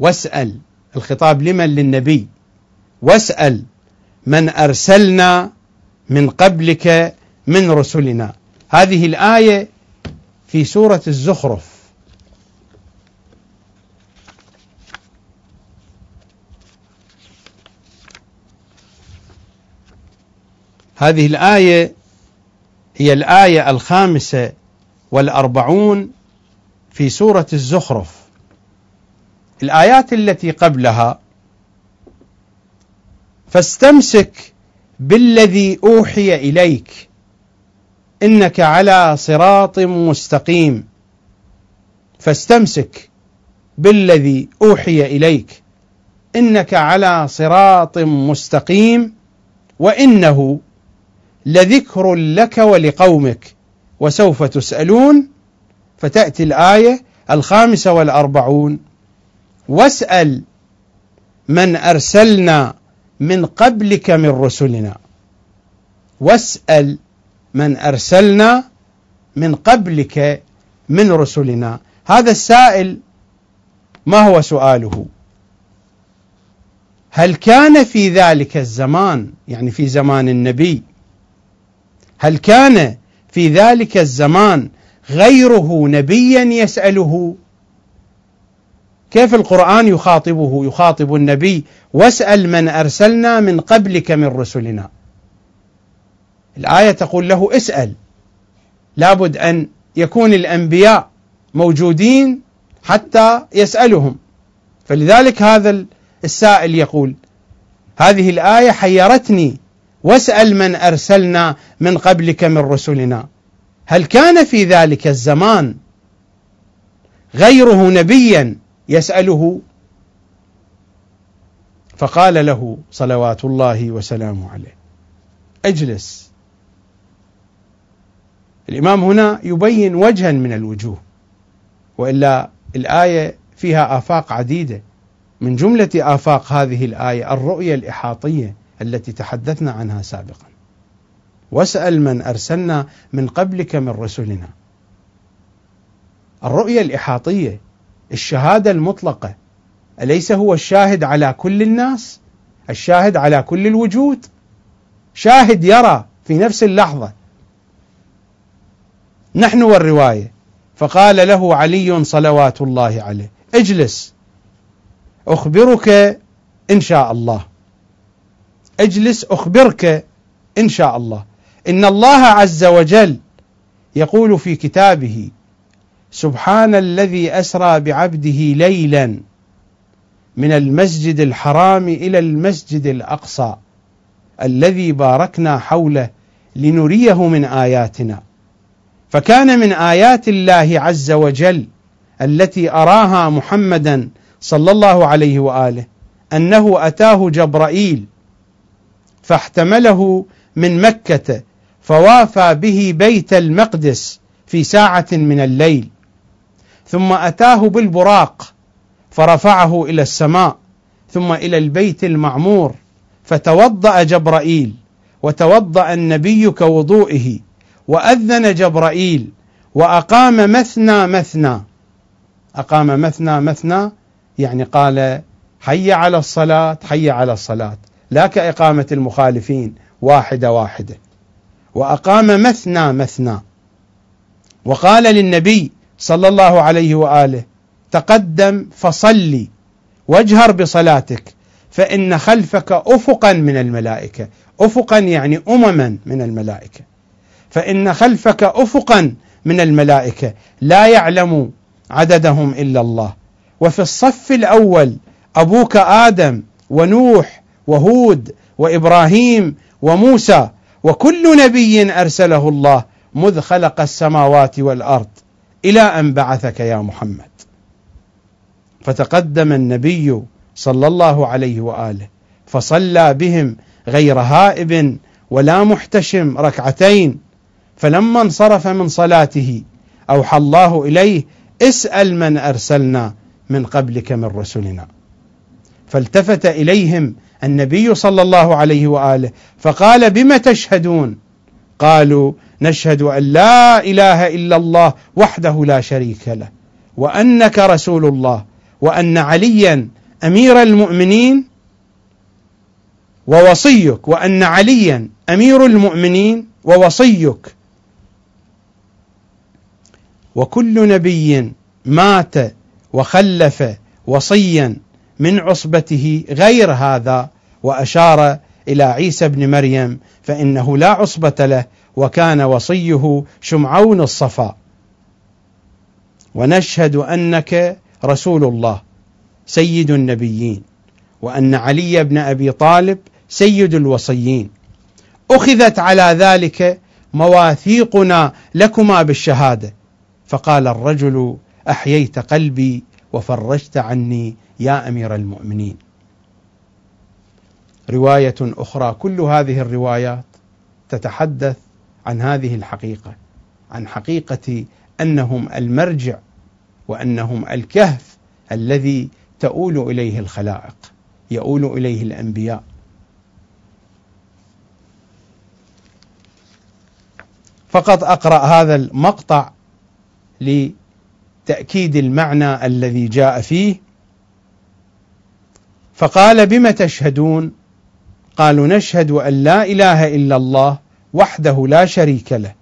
Speaker 1: واسأل الخطاب لمن؟ للنبي. واسأل من أرسلنا من قبلك من رسلنا. هذه الآية في سورة الزخرف. هذه الآية هي الآية الخامسة والأربعون في سورة الزخرف. الآيات التي قبلها فاستمسك بالذي أوحي إليك إنك على صراط مستقيم. فاستمسك بالذي أوحي إليك إنك على صراط مستقيم وإنه لذكر لك ولقومك وسوف تسألون فتأتي الآية الخامسة والأربعون. واسأل من أرسلنا من قبلك من رسلنا. واسأل من أرسلنا من قبلك من رسلنا. هذا السائل ما هو سؤاله؟ هل كان في ذلك الزمان يعني في زمان النبي هل كان في ذلك الزمان غيره نبيا يسأله؟ كيف القرآن يخاطبه؟ يخاطب النبي واسأل من أرسلنا من قبلك من رسلنا. الآية تقول له اسأل. لابد أن يكون الأنبياء موجودين حتى يسألهم. فلذلك هذا السائل يقول هذه الآية حيرتني واسأل من أرسلنا من قبلك من رسلنا. هل كان في ذلك الزمان غيره نبيا يسأله؟ فقال له صلوات الله وسلامه عليه. اجلس. الإمام هنا يبين وجها من الوجوه وإلا الآية فيها آفاق عديدة. من جملة آفاق هذه الآية الرؤية الإحاطية. التي تحدثنا عنها سابقا. واسأل من أرسلنا من قبلك من رسلنا. الرؤية الإحاطية الشهادة المطلقة أليس هو الشاهد على كل الناس؟ الشاهد على كل الوجود؟ شاهد يرى في نفس اللحظة. نحن والرواية. فقال له علي صلوات الله عليه اجلس أخبرك إن شاء الله. أجلس أخبرك إن شاء الله. إن الله عز وجل يقول في كتابه سبحان الذي أسرى بعبده ليلا من المسجد الحرام إلى المسجد الأقصى الذي باركنا حوله لنريه من آياتنا. فكان من آيات الله عز وجل التي أراها محمدا صلى الله عليه وآله أنه أتاه جبرائيل فاحتمله من مكة فوافى به بيت المقدس في ساعة من الليل. ثم أتاه بالبراق فرفعه إلى السماء ثم إلى البيت المعمور فتوضأ جبرائيل وتوضأ النبي كوضوئه وأذن جبرائيل وأقام مثنى مثنى. أقام مثنى مثنى يعني قال حي على الصلاة حي على الصلاة. لا كإقامة المخالفين واحدة واحدة. وأقام مثنى مثنى. وقال للنبي صلى الله عليه وآله تقدم فصلي واجهر بصلاتك فإن خلفك أفقا من الملائكة. أفقا يعني أمما من الملائكة. فإن خلفك أفقا من الملائكة لا يعلم عددهم إلا الله. وفي الصف الأول أبوك آدم ونوح وهود وإبراهيم وموسى وكل نبي أرسله الله مذ خلق السماوات والأرض إلى أن بعثك يا محمد. فتقدم النبي صلى الله عليه وآله فصلى بهم غير هائب ولا محتشم ركعتين فلما انصرف من صلاته أوحى الله إليه اسأل من أرسلنا من قبلك من رسلنا. فالتفت إليهم النبي صلى الله عليه وآله. فقال بم تشهدون؟ قالوا نشهد أن لا إله إلا الله وحده لا شريك له وأنك رسول الله وأن عليا أمير المؤمنين ووصيك وأن عليا أمير المؤمنين ووصيك. وكل نبي مات وخلف وصيا من عصبته غير هذا وأشار إلى عيسى بن مريم فإنه لا عصبة له وكان وصيه شمعون الصفا. ونشهد أنك رسول الله سيد النبيين وأن علي بن أبي طالب سيد الوصيين. أخذت على ذلك مواثيقنا لكما بالشهادة. فقال الرجل أحييت قلبي وفرجت عني يا أمير المؤمنين. رواية أخرى. كل هذه الروايات تتحدث عن هذه الحقيقة عن حقيقة أنهم المرجع وأنهم الكهف الذي تؤول إليه الخلائق يؤول إليه الأنبياء. فقط أقرأ هذا المقطع لتأكيد المعنى الذي جاء فيه. فقال بم تشهدون قالوا نشهد أن لا إله إلا الله وحده لا شريك له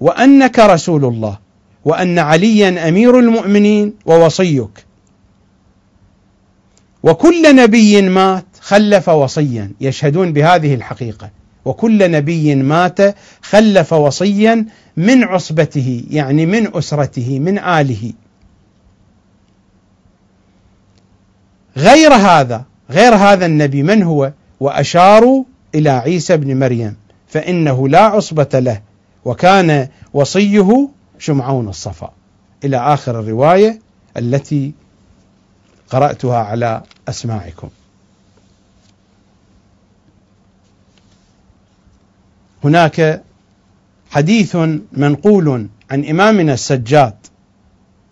Speaker 1: وأنك رسول الله وأن عليا أمير المؤمنين ووصيك. وكل نبي مات خلف وصيا يشهدون بهذه الحقيقة. وكل نبي مات خلف وصيا من عصبته يعني من أسرته من آله. غير هذا غير هذا النبي من هو؟ وأشاروا إلى عيسى بن مريم فإنه لا عصبة له وكان وصيه شمعون الصفا. إلى آخر الرواية التي قرأتها على أسماعكم. هناك حديث منقول عن إمامنا السجاد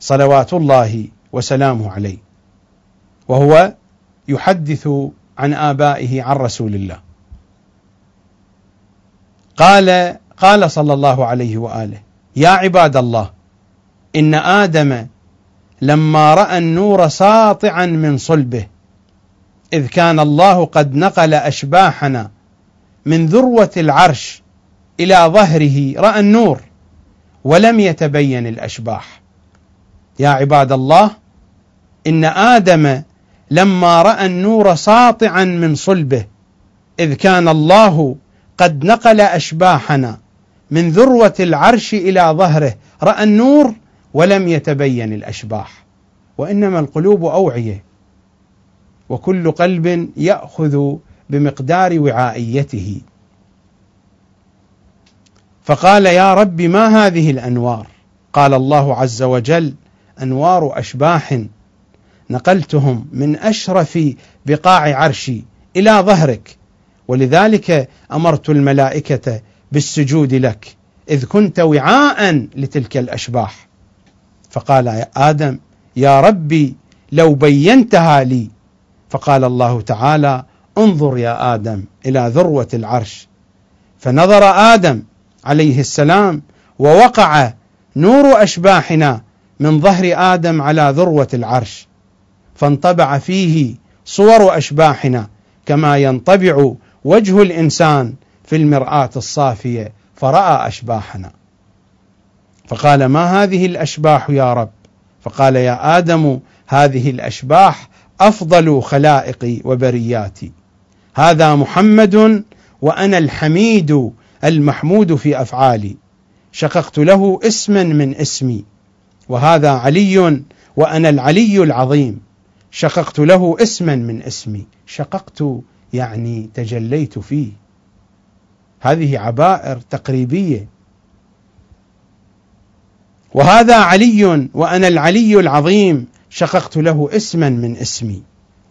Speaker 1: صلوات الله وسلامه عليه وهو يحدث عن آبائه عن رسول الله. قال قال صلى الله عليه وآله يا عباد الله إن آدم لما رأى النور ساطعا من صلبه إذ كان الله قد نقل أشباحنا من ذروة العرش إلى ظهره رأى النور ولم يتبين الأشباح. يا عباد الله إن آدم لما رأى النور ساطعا من صلبه إذ كان الله قد نقل أشباحنا من ذروة العرش إلى ظهره. رأى النور ولم يتبين الأشباح وإنما القلوب أوعية وكل قلب يأخذ بمقدار وعائيته. فقال يا رب ما هذه الأنوار؟ قال الله عز وجل أنوار أشباح نقلتهم من أشرف بقاع عرشي إلى ظهرك. ولذلك أمرت الملائكة بالسجود لك إذ كنت وعاء لتلك الأشباح. فقال يا آدم يا ربي لو بينتها لي. فقال الله تعالى انظر يا آدم إلى ذروة العرش. فنظر آدم عليه السلام ووقع نور أشباحنا من ظهر آدم على ذروة العرش. فانطبع فيه صور أشباحنا كما ينطبع وجه الإنسان في المرآة الصافية فرأى أشباحنا. فقال ما هذه الأشباح يا رب؟ فقال يا آدم هذه الأشباح أفضل خلائقي وبرياتي. هذا محمد وأنا الحميد المحمود في أفعالي. شققت له اسما من اسمي. وهذا علي وأنا العلي العظيم. شققت له اسما من اسمي. شققت يعني تجليت فيه. هذه عبائر تقريبية. وهذا علي وأنا العلي العظيم شققت له اسما من اسمي.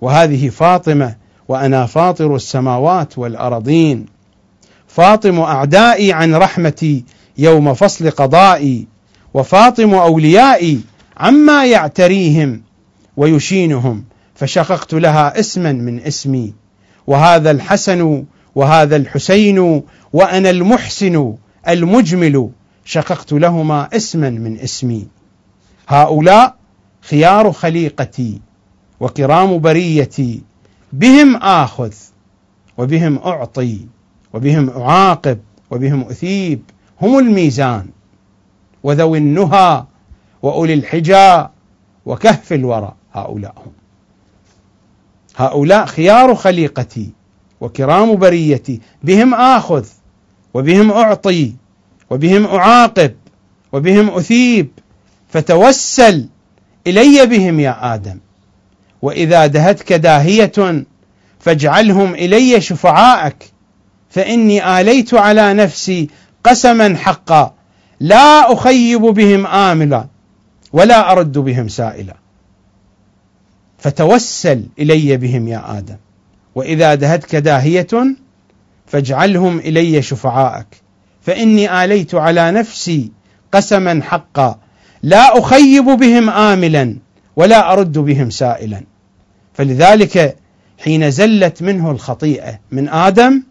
Speaker 1: وهذه فاطمة وأنا فاطر السماوات والأرضين. فاطم أعدائي عن رحمتي يوم فصل قضائي. وفاطم أوليائي عما يعتريهم. ويشينهم فشققت لها اسما من اسمي. وهذا الحسن وهذا الحسين وأنا المحسن المجمل شققت لهما اسما من اسمي. هؤلاء خيار خليقتي وكرام بريتي بهم آخذ وبهم أعطي وبهم أعاقب وبهم أثيب هم الميزان. وذوي النهى وأولي الحجى وكهف الورى. هؤلاء هم. هؤلاء خيار خليقتي وكرام بريتي. بهم آخذ وبهم أعطي وبهم أعاقب وبهم أثيب. فتوسل إلي بهم يا آدم. وإذا دهتك داهية فاجعلهم إلي شفعاءك. فإني آليت على نفسي قسما حقا. لا أخيب بهم آملا ولا أرد بهم سائلا. فتوسل إلي بهم يا آدم. وإذا دهتك داهية فاجعلهم إلي شفعاءك. فإني آليت على نفسي قسما حقا. لا أخيب بهم آملا ولا أرد بهم سائلا. فلذلك حين زلت منه الخطيئة من آدم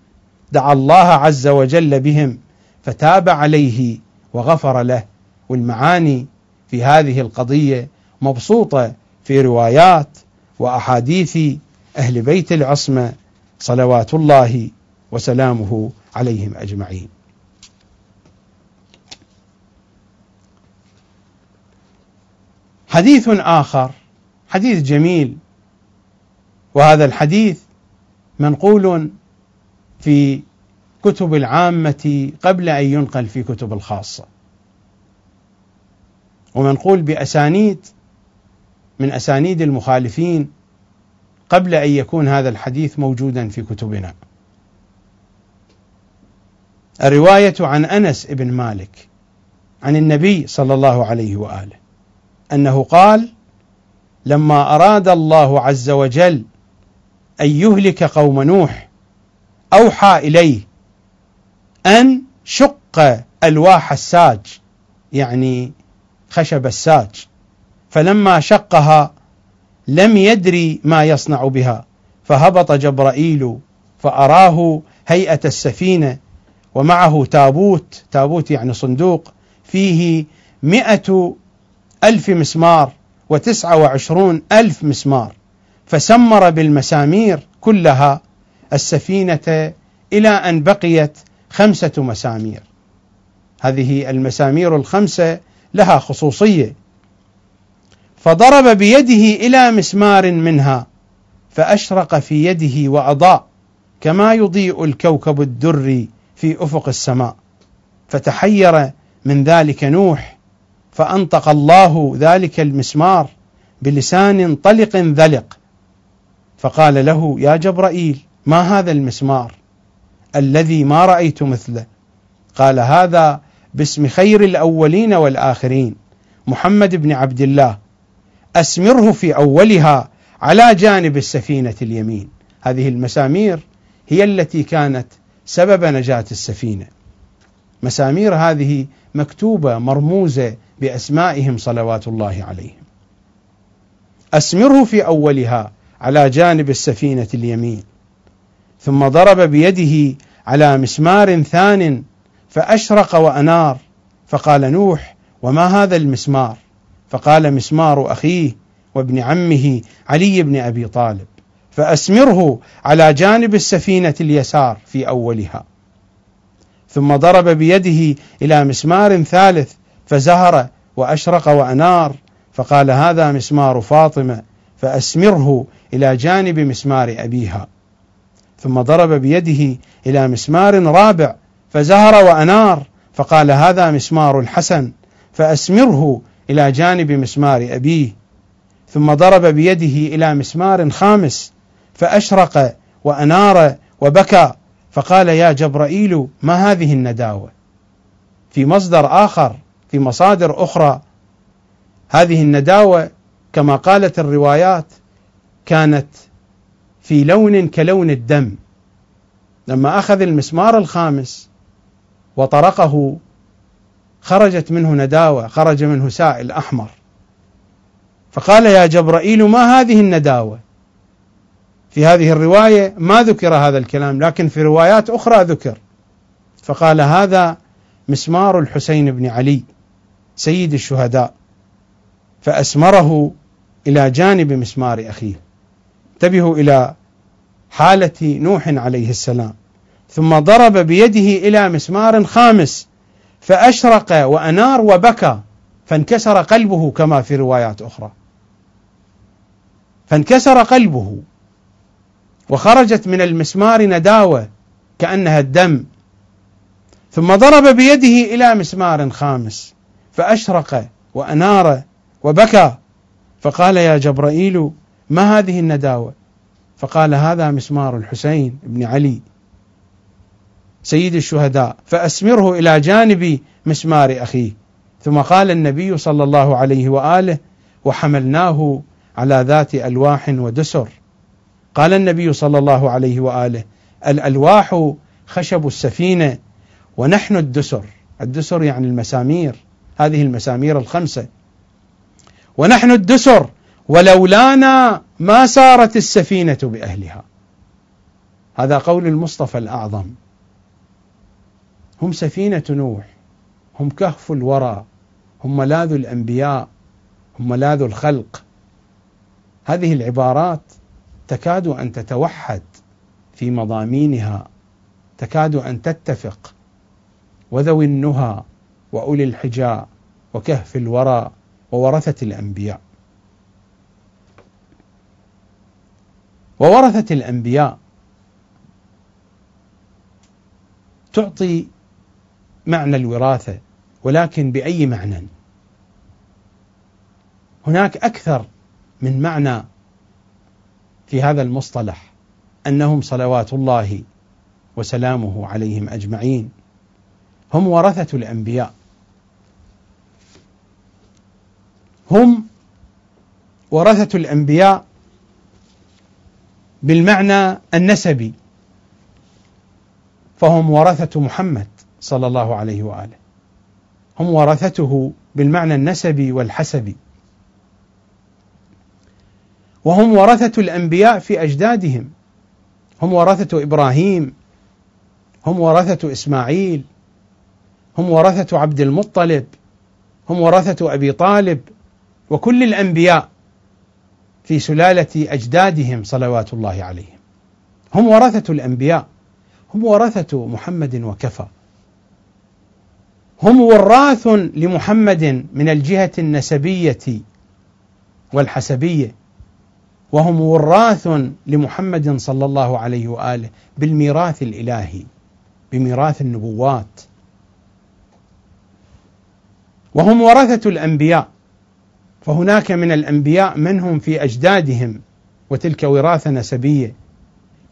Speaker 1: دعا الله عز وجل بهم فتاب عليه وغفر له. والمعاني في هذه القضية مبسوطة في روايات وأحاديث أهل بيت العصمة صلوات الله وسلامه عليهم أجمعين. حديث آخر حديث جميل وهذا الحديث منقول في كتب العامة قبل أن ينقل في كتب الخاصة ومنقول بأسانيد من أسانيد المخالفين قبل أن يكون هذا الحديث موجودا في كتبنا. الرواية عن أنس بن مالك عن النبي صلى الله عليه وآله أنه قال لما أراد الله عز وجل أن يهلك قوم نوح أوحى إليه أن شق ألواح الساج يعني خشب الساج. فلما شقها لم يدري ما يصنع بها فهبط جبرائيل فأراه هيئة السفينة ومعه تابوت تابوت يعني صندوق فيه مئة ألف مسمار وتسعة وعشرون ألف مسمار فسمر بالمسامير كلها السفينة إلى أن بقيت خمسة مسامير. هذه المسامير الخمسة لها خصوصية فضرب بيده إلى مسمار منها فأشرق في يده وأضاء كما يضيء الكوكب الدري في أفق السماء. فتحير من ذلك نوح فأنطق الله ذلك المسمار بلسان طلق ذلق. فقال له يا جبرائيل ما هذا المسمار؟ الذي ما رأيت مثله. قال هذا باسم خير الأولين والآخرين محمد بن عبد الله أسمره في أولها على جانب السفينة اليمين. هذه المسامير هي التي كانت سبب نجاة السفينة. مسامير هذه مكتوبة مرموزة بأسمائهم صلوات الله عليهم. أسمره في أولها على جانب السفينة اليمين. ثم ضرب بيده على مسمار ثان فأشرق وأنار. فقال نوح وما هذا المسمار؟ فقال مسمار أخيه وابن عمه علي بن أبي طالب فأسمره على جانب السفينة اليسار في أولها. ثم ضرب بيده إلى مسمار ثالث فزهر وأشرق وأنار فقال هذا مسمار فاطمة فأسمره إلى جانب مسمار أبيها. ثم ضرب بيده إلى مسمار رابع فزهر وأنار فقال هذا مسمار الحسن فأسمره إلى جانب مسمار أبيه ثم ضرب بيده إلى مسمار خامس فأشرق وأنار وبكى فقال يا جبرائيل ما هذه النداوة؟ في مصدر آخر في مصادر أخرى هذه النداوة كما قالت الروايات كانت في لون كلون الدم لما أخذ المسمار الخامس وطرقه خرجت منه نداوة خرج منه سائل أحمر. فقال يا جبرائيل ما هذه النداوة؟ في هذه الرواية ما ذكر هذا الكلام لكن في روايات أخرى ذكر. فقال هذا مسمار الحسين بن علي سيد الشهداء. فأسمره إلى جانب مسمار أخيه. انتبهوا إلى حالة نوح عليه السلام. ثم ضرب بيده إلى مسمار خامس. فأشرق وأنار وبكى فانكسر قلبه كما في روايات أخرى. فانكسر قلبه وخرجت من المسمار نداوة كأنها الدم. ثم ضرب بيده إلى مسمار خامس فأشرق وأنار وبكى. فقال يا جبرائيل ما هذه النداوة؟ فقال هذا مسمار الحسين بن علي. سيد الشهداء فأسمره إلى جانب مسمار أخيه. ثم قال النبي صلى الله عليه وآله وحملناه على ذات ألواح ودسر. قال النبي صلى الله عليه وآله الألواح خشب السفينة ونحن الدسر. الدسر يعني المسامير هذه المسامير الخمسة. ونحن الدسر ولولانا ما سارت السفينة بأهلها. هذا قول المصطفى الأعظم. هم سفينة نوح هم كهف الورى هم ملاذ الأنبياء هم ملاذ الخلق. هذه العبارات تكاد أن تتوحد في مضامينها تكاد أن تتفق. وذوي النهى وأولي الحجاء وكهف الورى وورثة الأنبياء. وورثة الأنبياء تعطي معنى الوراثة ولكن بأي معنى؟ هناك أكثر من معنى في هذا المصطلح أنهم صلوات الله وسلامه عليهم أجمعين. هم ورثة الأنبياء. هم ورثة الأنبياء بالمعنى النسبي فهم ورثة محمد. صلى الله عليه وآله. هم ورثته بالمعنى النسبي والحسبي. وهم ورثة الأنبياء في أجدادهم. هم ورثة إبراهيم. هم ورثة إسماعيل. هم ورثة عبد المطلب. هم ورثة أبي طالب. وكل الأنبياء في سلالة أجدادهم صلوات الله عليهم. هم ورثة الأنبياء. هم ورثة محمد وكفى. هم وراث لمحمد من الجهة النسبية والحسبية وهم وراث لمحمد صلى الله عليه وآله بالميراث الإلهي بميراث النبوات. وهم ورثة الأنبياء فهناك من الأنبياء من هم في أجدادهم وتلك وراثة نسبية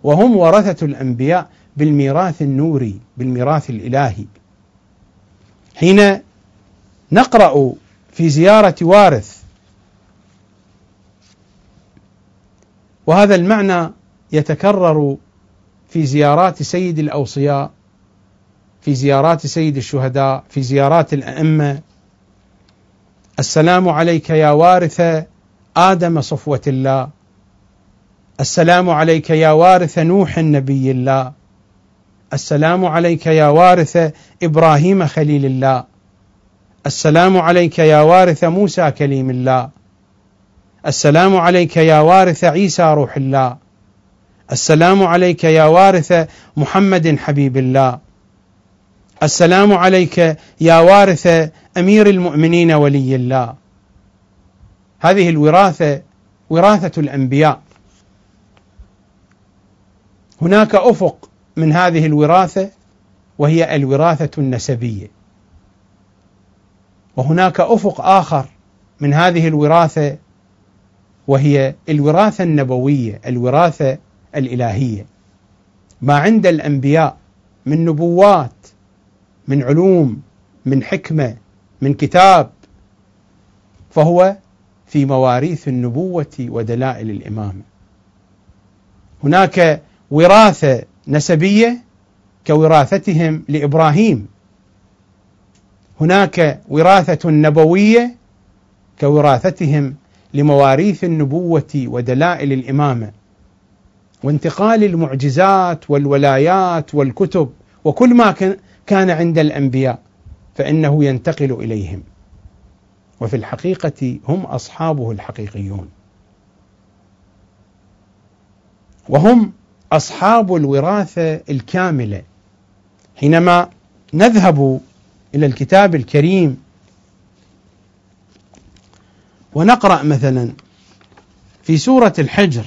Speaker 1: وهم ورثة الأنبياء بالميراث النوري بالميراث الإلهي. حين نقرأ في زيارة وارث. وهذا المعنى يتكرر في زيارات سيد الأوصياء في زيارات سيد الشهداء في زيارات الأئمة. السلام عليك يا وارث آدم صفوة الله. السلام عليك يا وارث نوح نبي الله. السلام عليك يا وارث إبراهيم خليل الله. السلام عليك يا وارث موسى كليم الله. السلام عليك يا وارث عيسى روح الله. السلام عليك يا وارث محمد حبيب الله. السلام عليك يا وارث أمير المؤمنين ولي الله. هذه الوراثة وراثة الأنبياء. هناك أفق من هذه الوراثة وهي الوراثة النسبية. وهناك أفق آخر من هذه الوراثة وهي الوراثة النبوية الوراثة الإلهية. ما عند الأنبياء من نبوات من علوم من حكمة من كتاب فهو في مواريث النبوة ودلائل الإمامة. هناك وراثة نسبية كوراثتهم لإبراهيم. هناك وراثة نبوية كوراثتهم لمواريث النبوة ودلائل الإمامة وانتقال المعجزات والولايات والكتب وكل ما كان عند الأنبياء فإنه ينتقل إليهم. وفي الحقيقة هم أصحابه الحقيقيون. وهم أصحاب الوراثة الكاملة. حينما نذهب إلى الكتاب الكريم ونقرأ مثلا في سورة الحجر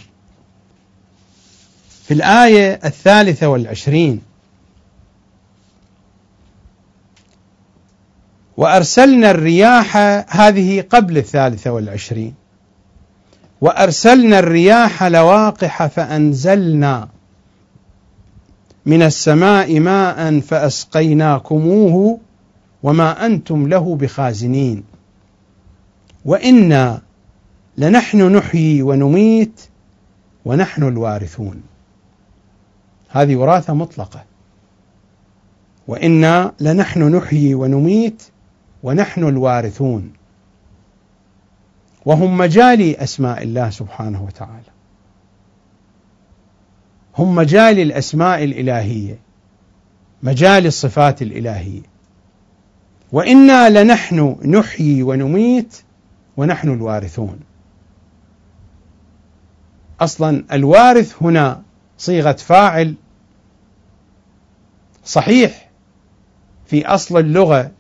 Speaker 1: في الآية الثالثة والعشرين وأرسلنا الرياح هذه قبل الثالثة والعشرين. وأرسلنا الرياح لواقح فأنزلنا من السماء ماء فأسقيناكموه وما أنتم له بخازنين. وإنا لنحن نحيي ونميت ونحن الوارثون. هذه وراثة مطلقة. وإنا لنحن نحيي ونميت ونحن الوارثون. وهم مجالي أسماء الله سبحانه وتعالى. هم مجال الأسماء الإلهية مجال الصفات الإلهية. وإنا لنحن نحيي ونميت ونحن الوارثون. أصلا الوارث هنا صيغة فاعل صحيح في أصل اللغة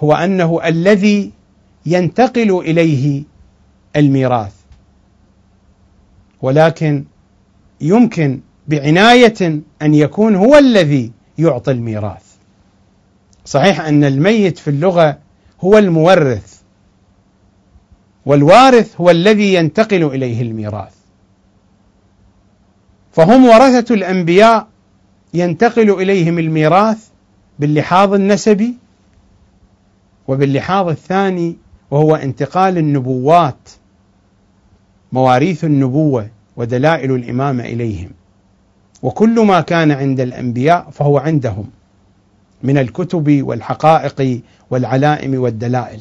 Speaker 1: هو أنه الذي ينتقل إليه الميراث. ولكن يمكن بعناية أن يكون هو الذي يعطي الميراث. صحيح أن الميت في اللغة هو المورث والوارث هو الذي ينتقل إليه الميراث. فهم ورثة الأنبياء ينتقل إليهم الميراث باللحاظ النسبي وباللحاظ الثاني وهو انتقال النبوات مواريث النبوة ودلائل الإمامة إليهم. وكل ما كان عند الأنبياء فهو عندهم من الكتب والحقائق والعلائم والدلائل.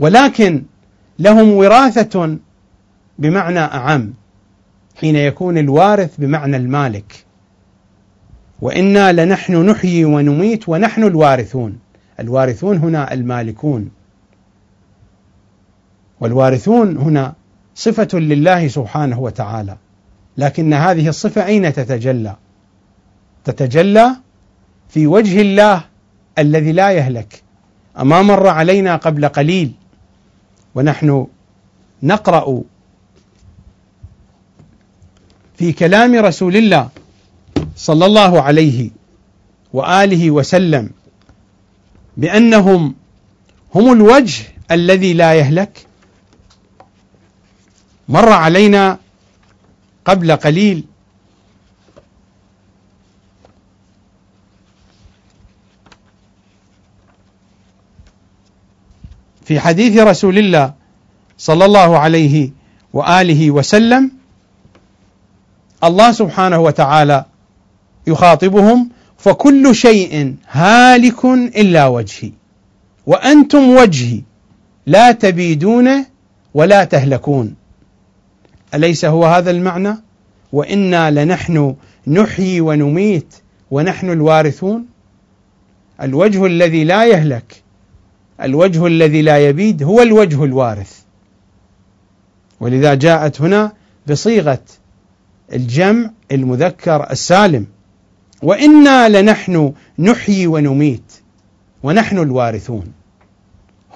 Speaker 1: ولكن لهم وراثة بمعنى أعم حين يكون الوارث بمعنى المالك. وإنا لنحن نحيي ونميت ونحن الوارثون. الوارثون هنا المالكون. والوارثون هنا صفة لله سبحانه وتعالى. لكن هذه الصفة أين تتجلى؟ تتجلى في وجه الله الذي لا يهلك. أما مر علينا قبل قليل ونحن نقرأ في كلام رسول الله صلى الله عليه وآله وسلم بأنهم هم الوجه الذي لا يهلك. مر علينا قبل قليل في حديث رسول الله صلى الله عليه وآله وسلم الله سبحانه وتعالى يخاطبهم فكل شيء هالك إلا وجهي. وأنتم وجهي لا تبيدون ولا تهلكون. أليس هو هذا المعنى؟ وإنا لنحن نحيي ونميت ونحن الوارثون؟ الوجه الذي لا يهلك الوجه الذي لا يبيد هو الوجه الوارث. ولذا جاءت هنا بصيغة الجمع المذكر السالم. وإنا لنحن نحيي ونميت ونحن الوارثون.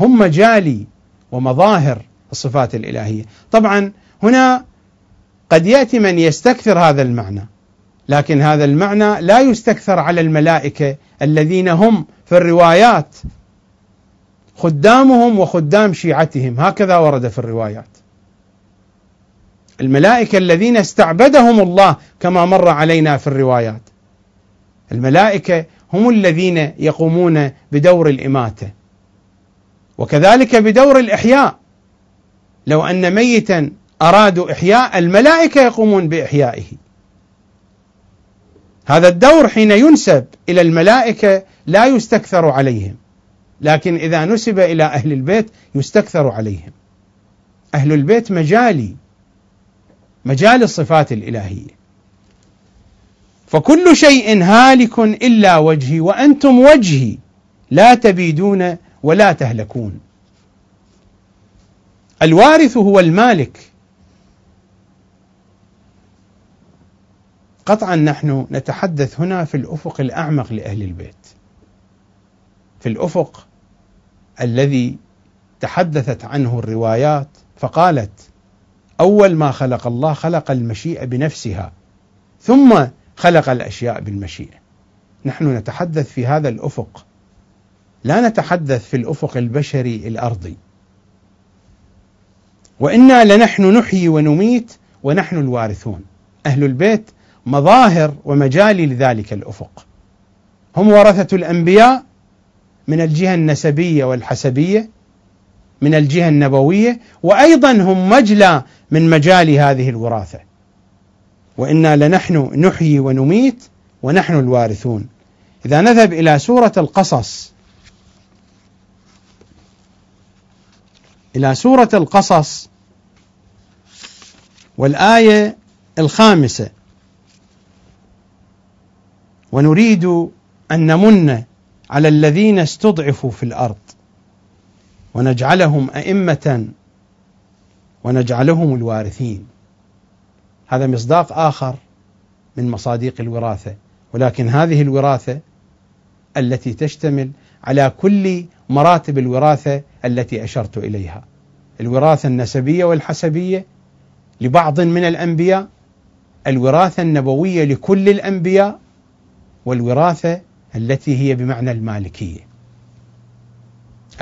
Speaker 1: هم مجالي ومظاهر الصفات الإلهية. طبعا هنا قد يأتي من يستكثر هذا المعنى لكن هذا المعنى لا يستكثر على الملائكة الذين هم في الروايات خدامهم وخدام شيعتهم. هكذا ورد في الروايات. الملائكة الذين استعبدهم الله كما مر علينا في الروايات. الملائكة هم الذين يقومون بدور الإماتة. وكذلك بدور الإحياء. لو أن ميتا أرادوا إحياء الملائكة يقومون بإحيائه. هذا الدور حين ينسب إلى الملائكة لا يستكثر عليهم. لكن إذا نسب إلى أهل البيت يستكثر عليهم. أهل البيت مجالي مجال الصفات الإلهية. فكل شيء هالك إلا وجهي وأنتم وجهي. لا تبيدون ولا تهلكون. الوارث هو المالك. قطعا نحن نتحدث هنا في الأفق الأعمق لأهل البيت. في الأفق الذي تحدثت عنه الروايات فقالت أول ما خلق الله خلق المشيئه بنفسها. ثم خلق الأشياء بالمشيئه نحن نتحدث في هذا الأفق. لا نتحدث في الأفق البشري الأرضي. وإنا لنحن نحيي ونميت ونحن الوارثون. أهل البيت مظاهر ومجالي لذلك الأفق. هم ورثة الأنبياء من الجهة النسبية والحسبية من الجهة النبوية وأيضا هم مجلى من مجال هذه الوراثة. وإنا لنحن نحيي ونميت ونحن الوارثون. إذا نذهب إلى سورة القصص. إلى سورة القصص والآية الخامسة. ونريد أن نمن على الذين استضعفوا في الأرض. ونجعلهم أئمة. ونجعلهم الوارثين. هذا مصداق آخر من مصاديق الوراثة ولكن هذه الوراثة التي تشتمل على كل مراتب الوراثة التي أشرت إليها. الوراثة النسبية والحسبية لبعض من الأنبياء الوراثة النبوية لكل الأنبياء والوراثة التي هي بمعنى المالكية.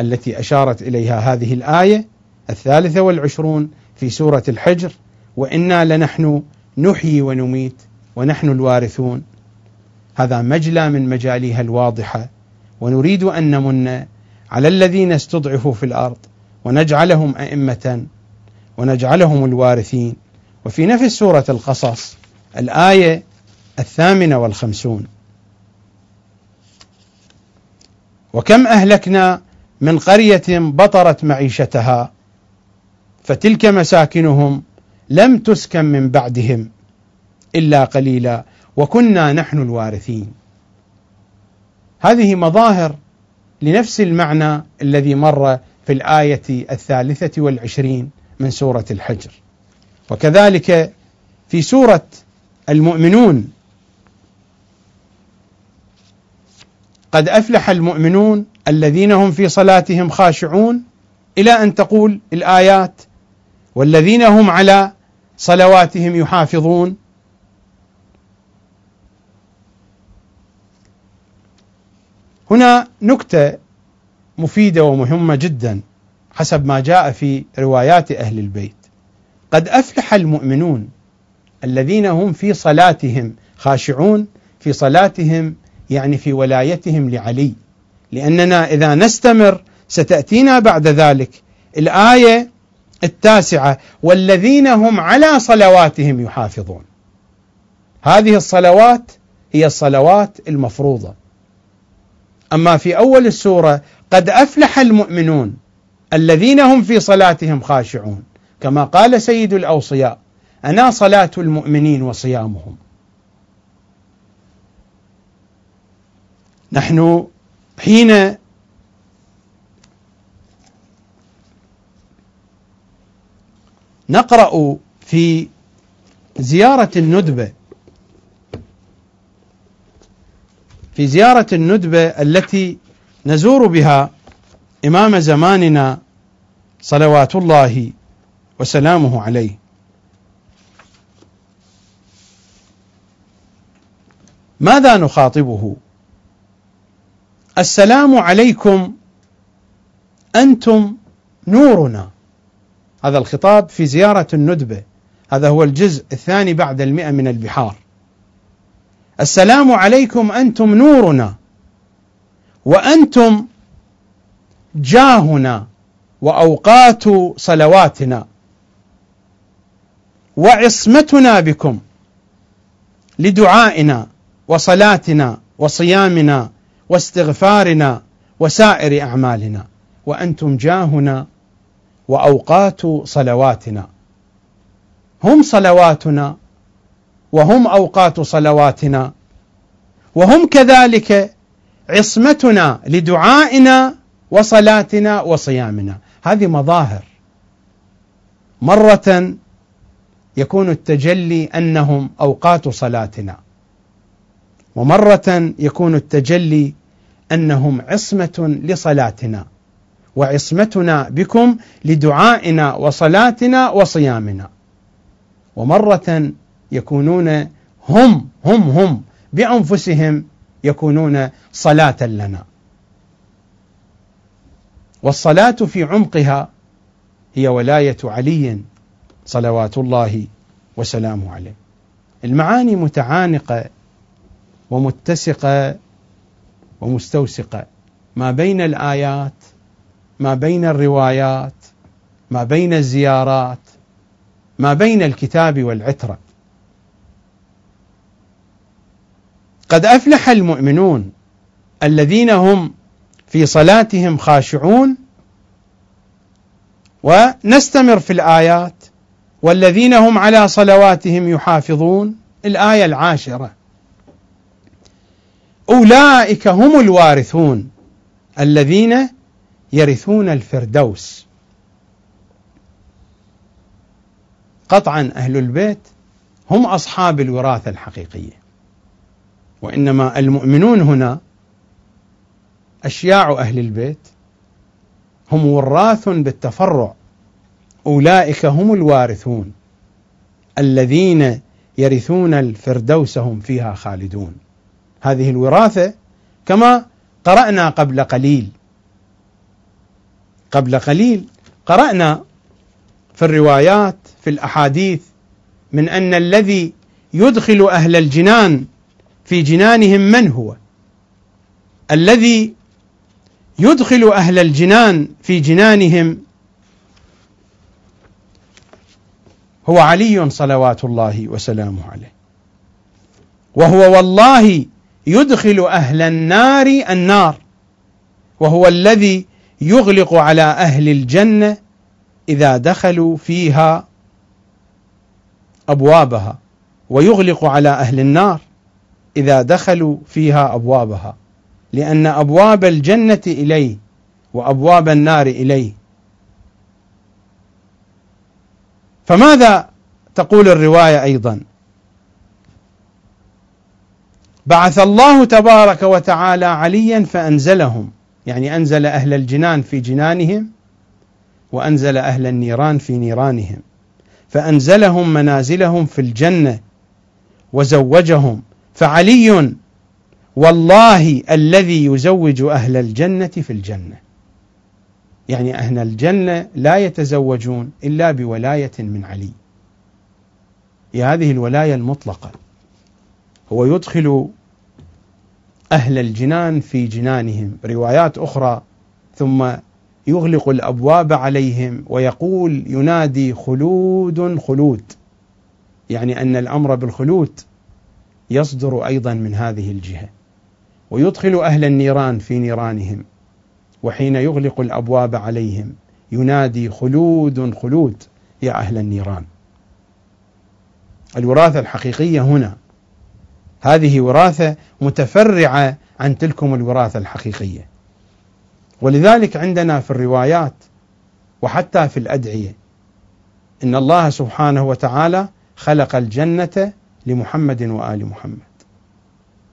Speaker 1: التي أشارت إليها هذه الآية الثالثة والعشرون في سورة الحجر. وإنا لنحن نحيي ونميت ونحن الوارثون. هذا مجلى من مجاليها الواضحة. ونريد أن نمن على الذين استضعفوا في الأرض ونجعلهم أئمة ونجعلهم الوارثين. وفي نفس سورة القصص الآية الثامنة والخمسون. وكم أهلكنا من قرية بطرت معيشتها فتلك مساكنهم لم تسكن من بعدهم إلا قليلا وكنا نحن الوارثين. هذه مظاهر لنفس المعنى الذي مر في الآية الثالثة والعشرين من سورة الحجر. وكذلك في سورة المؤمنون قد أفلح المؤمنون الذين هم في صلاتهم خاشعون إلى أن تقول الآيات والذين هم على صلواتهم يحافظون. هنا نكتة مفيدة ومهمة جدا حسب ما جاء في روايات أهل البيت. قد أفلح المؤمنون الذين هم في صلاتهم خاشعون في صلاتهم يعني في ولايتهم لعلي. لأننا إذا نستمر ستأتينا بعد ذلك الآية التاسعة والذين هم على صلواتهم يحافظون. هذه الصلوات هي الصلوات المفروضة. أما في أول السورة قد أفلح المؤمنون الذين هم في صلاتهم خاشعون. كما قال سيد الأوصياء أنا صلاة المؤمنين وصيامهم. نحن حين نقرأ في زيارة الندبة. في زيارة الندبة التي نزور بها إمام زماننا صلوات الله وسلامه عليه. ماذا نخاطبه؟ السلام عليكم أنتم نورنا. هذا الخطاب في زيارة الندبة. هذا هو الجزء الثاني بعد المئة من البحار. السلام عليكم أنتم نورنا وأنتم جاهنا وأوقات صلواتنا وعصمتنا بكم لدعائنا وصلاتنا وصيامنا واستغفارنا وسائر أعمالنا. وأنتم جاهنا وأوقات صلواتنا. هم صلواتنا وهم أوقات صلواتنا. وهم كذلك عصمتنا لدعائنا وصلاتنا وصيامنا. هذه مظاهر. مرة يكون التجلي أنهم أوقات صلاتنا. ومرة يكون التجلي أنهم عصمة لصلاتنا. وعصمتنا بكم لدعائنا وصلاتنا وصيامنا. ومرة يكونون هم هم هم بأنفسهم يكونون صلاة لنا. والصلاة في عمقها هي ولاية علي صلوات الله وسلامه عليه. المعاني متعانقة ومتسقة ومستوسقة. ما بين الآيات ما بين الروايات ما بين الزيارات ما بين الكتاب والعترة. قد أفلح المؤمنون الذين هم في صلاتهم خاشعون ونستمر في الآيات والذين هم على صلواتهم يحافظون. الآية العاشرة. أولئك هم الوارثون الذين يرثون الفردوس. قطعا أهل البيت هم أصحاب الوراثة الحقيقية وإنما المؤمنون هنا أشياع أهل البيت هم وراث بالتفرع أولئك هم الوارثون الذين يرثون الفردوس هم فيها خالدون. هذه الوراثة كما قرأنا قبل قليل قبل قليل. قرأنا في الروايات في الأحاديث من أن الذي يدخل أهل الجنان في جنانهم من هو؟ الذي يدخل أهل الجنان في جنانهم هو علي صلوات الله وسلامه عليه. وهو والله يدخل أهل النار النار وهو الذي يغلق على أهل الجنة إذا دخلوا فيها أبوابها ويغلق على أهل النار إذا دخلوا فيها أبوابها لأن أبواب الجنة إليه وأبواب النار إليه. فماذا تقول الرواية أيضا؟ بعث الله تبارك وتعالى عليا فأنزلهم. يعني أنزل أهل الجنان في جنانهم وأنزل أهل النيران في نيرانهم. فأنزلهم منازلهم في الجنة وزوجهم. فعلي والله الذي يزوج أهل الجنة في الجنة. يعني أهل الجنة لا يتزوجون إلا بولاية من علي. هذه الولاية المطلقة. هو يدخل أهل الجنان في جنانهم. روايات أخرى ثم يغلق الأبواب عليهم ويقول ينادي خلود خلود. يعني أن الأمر بالخلود يصدر أيضا من هذه الجهة. ويدخل أهل النيران في نيرانهم وحين يغلق الأبواب عليهم ينادي خلود خلود. يا أهل النيران. الوراثة الحقيقية هنا هذه وراثة متفرعة عن تلكم الوراثة الحقيقية. ولذلك عندنا في الروايات وحتى في الأدعية إن الله سبحانه وتعالى خلق الجنة لمحمد وآل محمد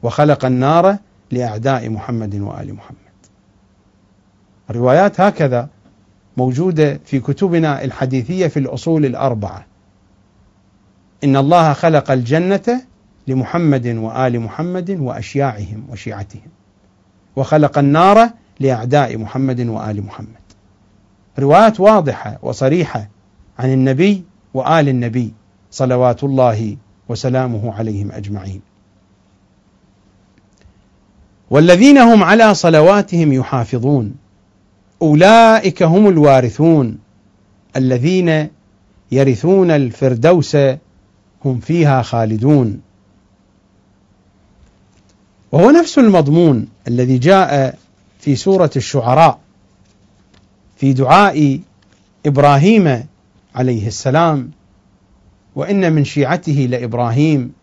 Speaker 1: وخلق النار لأعداء محمد وآل محمد. الروايات هكذا موجودة في كتبنا الحديثية في الأصول الأربعة. إن الله خلق الجنة لمحمد وآل محمد وأشياعهم وشيعتهم. وخلق النار لأعداء محمد وآل محمد. روايات واضحة وصريحة عن النبي وآل النبي صلوات الله وسلامه عليهم أجمعين. والذين هم على صلواتهم يحافظون. أولئك هم الوارثون. الذين يرثون الفردوس هم فيها خالدون. وهو نفس المضمون الذي جاء في سورة الشعراء في دعاء إبراهيم عليه السلام وإن من شيعته لإبراهيم.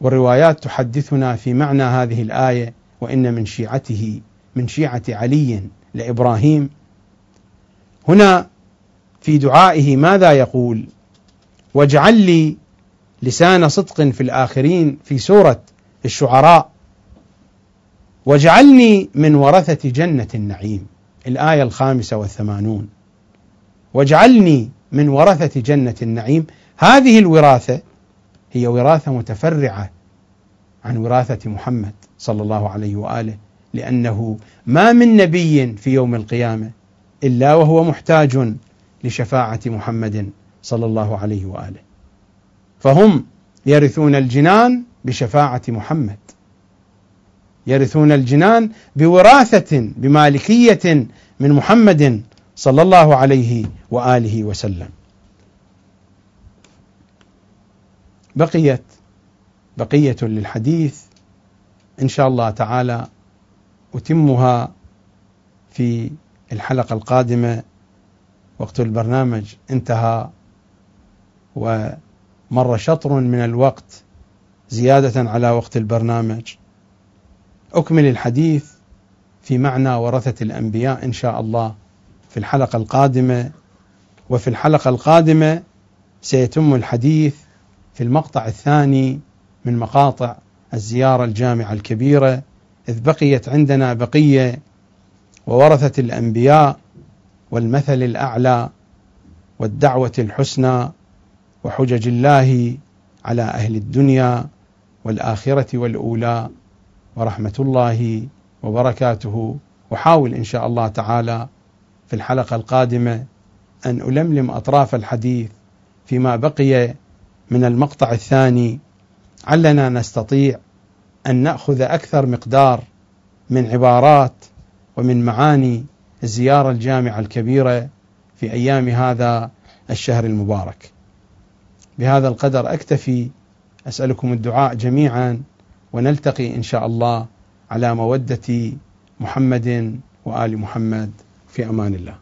Speaker 1: والروايات تحدثنا في معنى هذه الآية وإن من شيعته من شيعة علي لإبراهيم. هنا في دعائه ماذا يقول؟ واجعل لي لسان صدق في الآخرين في سورة الشعراء واجعلني من ورثة جنة النعيم الآية الخامسة والثمانون. واجعلني من ورثة جنة النعيم. هذه الوراثة هي وراثة متفرعة عن وراثة محمد صلى الله عليه وآله لأنه ما من نبي في يوم القيامة إلا وهو محتاج لشفاعة محمد صلى الله عليه وآله. فهم يرثون الجنان بشفاعة محمد. يرثون الجنان بوراثة بمالكية من محمد صلى الله عليه وآله وسلم. بقيت بقية للحديث. إن شاء الله تعالى أتمها في الحلقة القادمة. وقت البرنامج انتهى. ومر شطر من الوقت زيادة على وقت البرنامج. أكمل الحديث في معنى ورثة الأنبياء إن شاء الله في الحلقة القادمة. وفي الحلقة القادمة سيتم الحديث في المقطع الثاني من مقاطع الزيارة الجامعة الكبيرة. إذ بقيت عندنا بقية وورثة الأنبياء والمثل الأعلى والدعوة الحسنى وحجج الله على أهل الدنيا. والآخرة والأولى ورحمة الله وبركاته وحاول إن شاء الله تعالى في الحلقة القادمة أن ألملم أطراف الحديث فيما بقي من المقطع الثاني علنا نستطيع أن نأخذ أكثر مقدار من عبارات ومن معاني الزيارة الجامعة الكبيرة في أيام هذا الشهر المبارك. بهذا القدر أكتفي أسألكم الدعاء جميعا ونلتقي إن شاء الله على مودة محمد وآل محمد في أمان الله.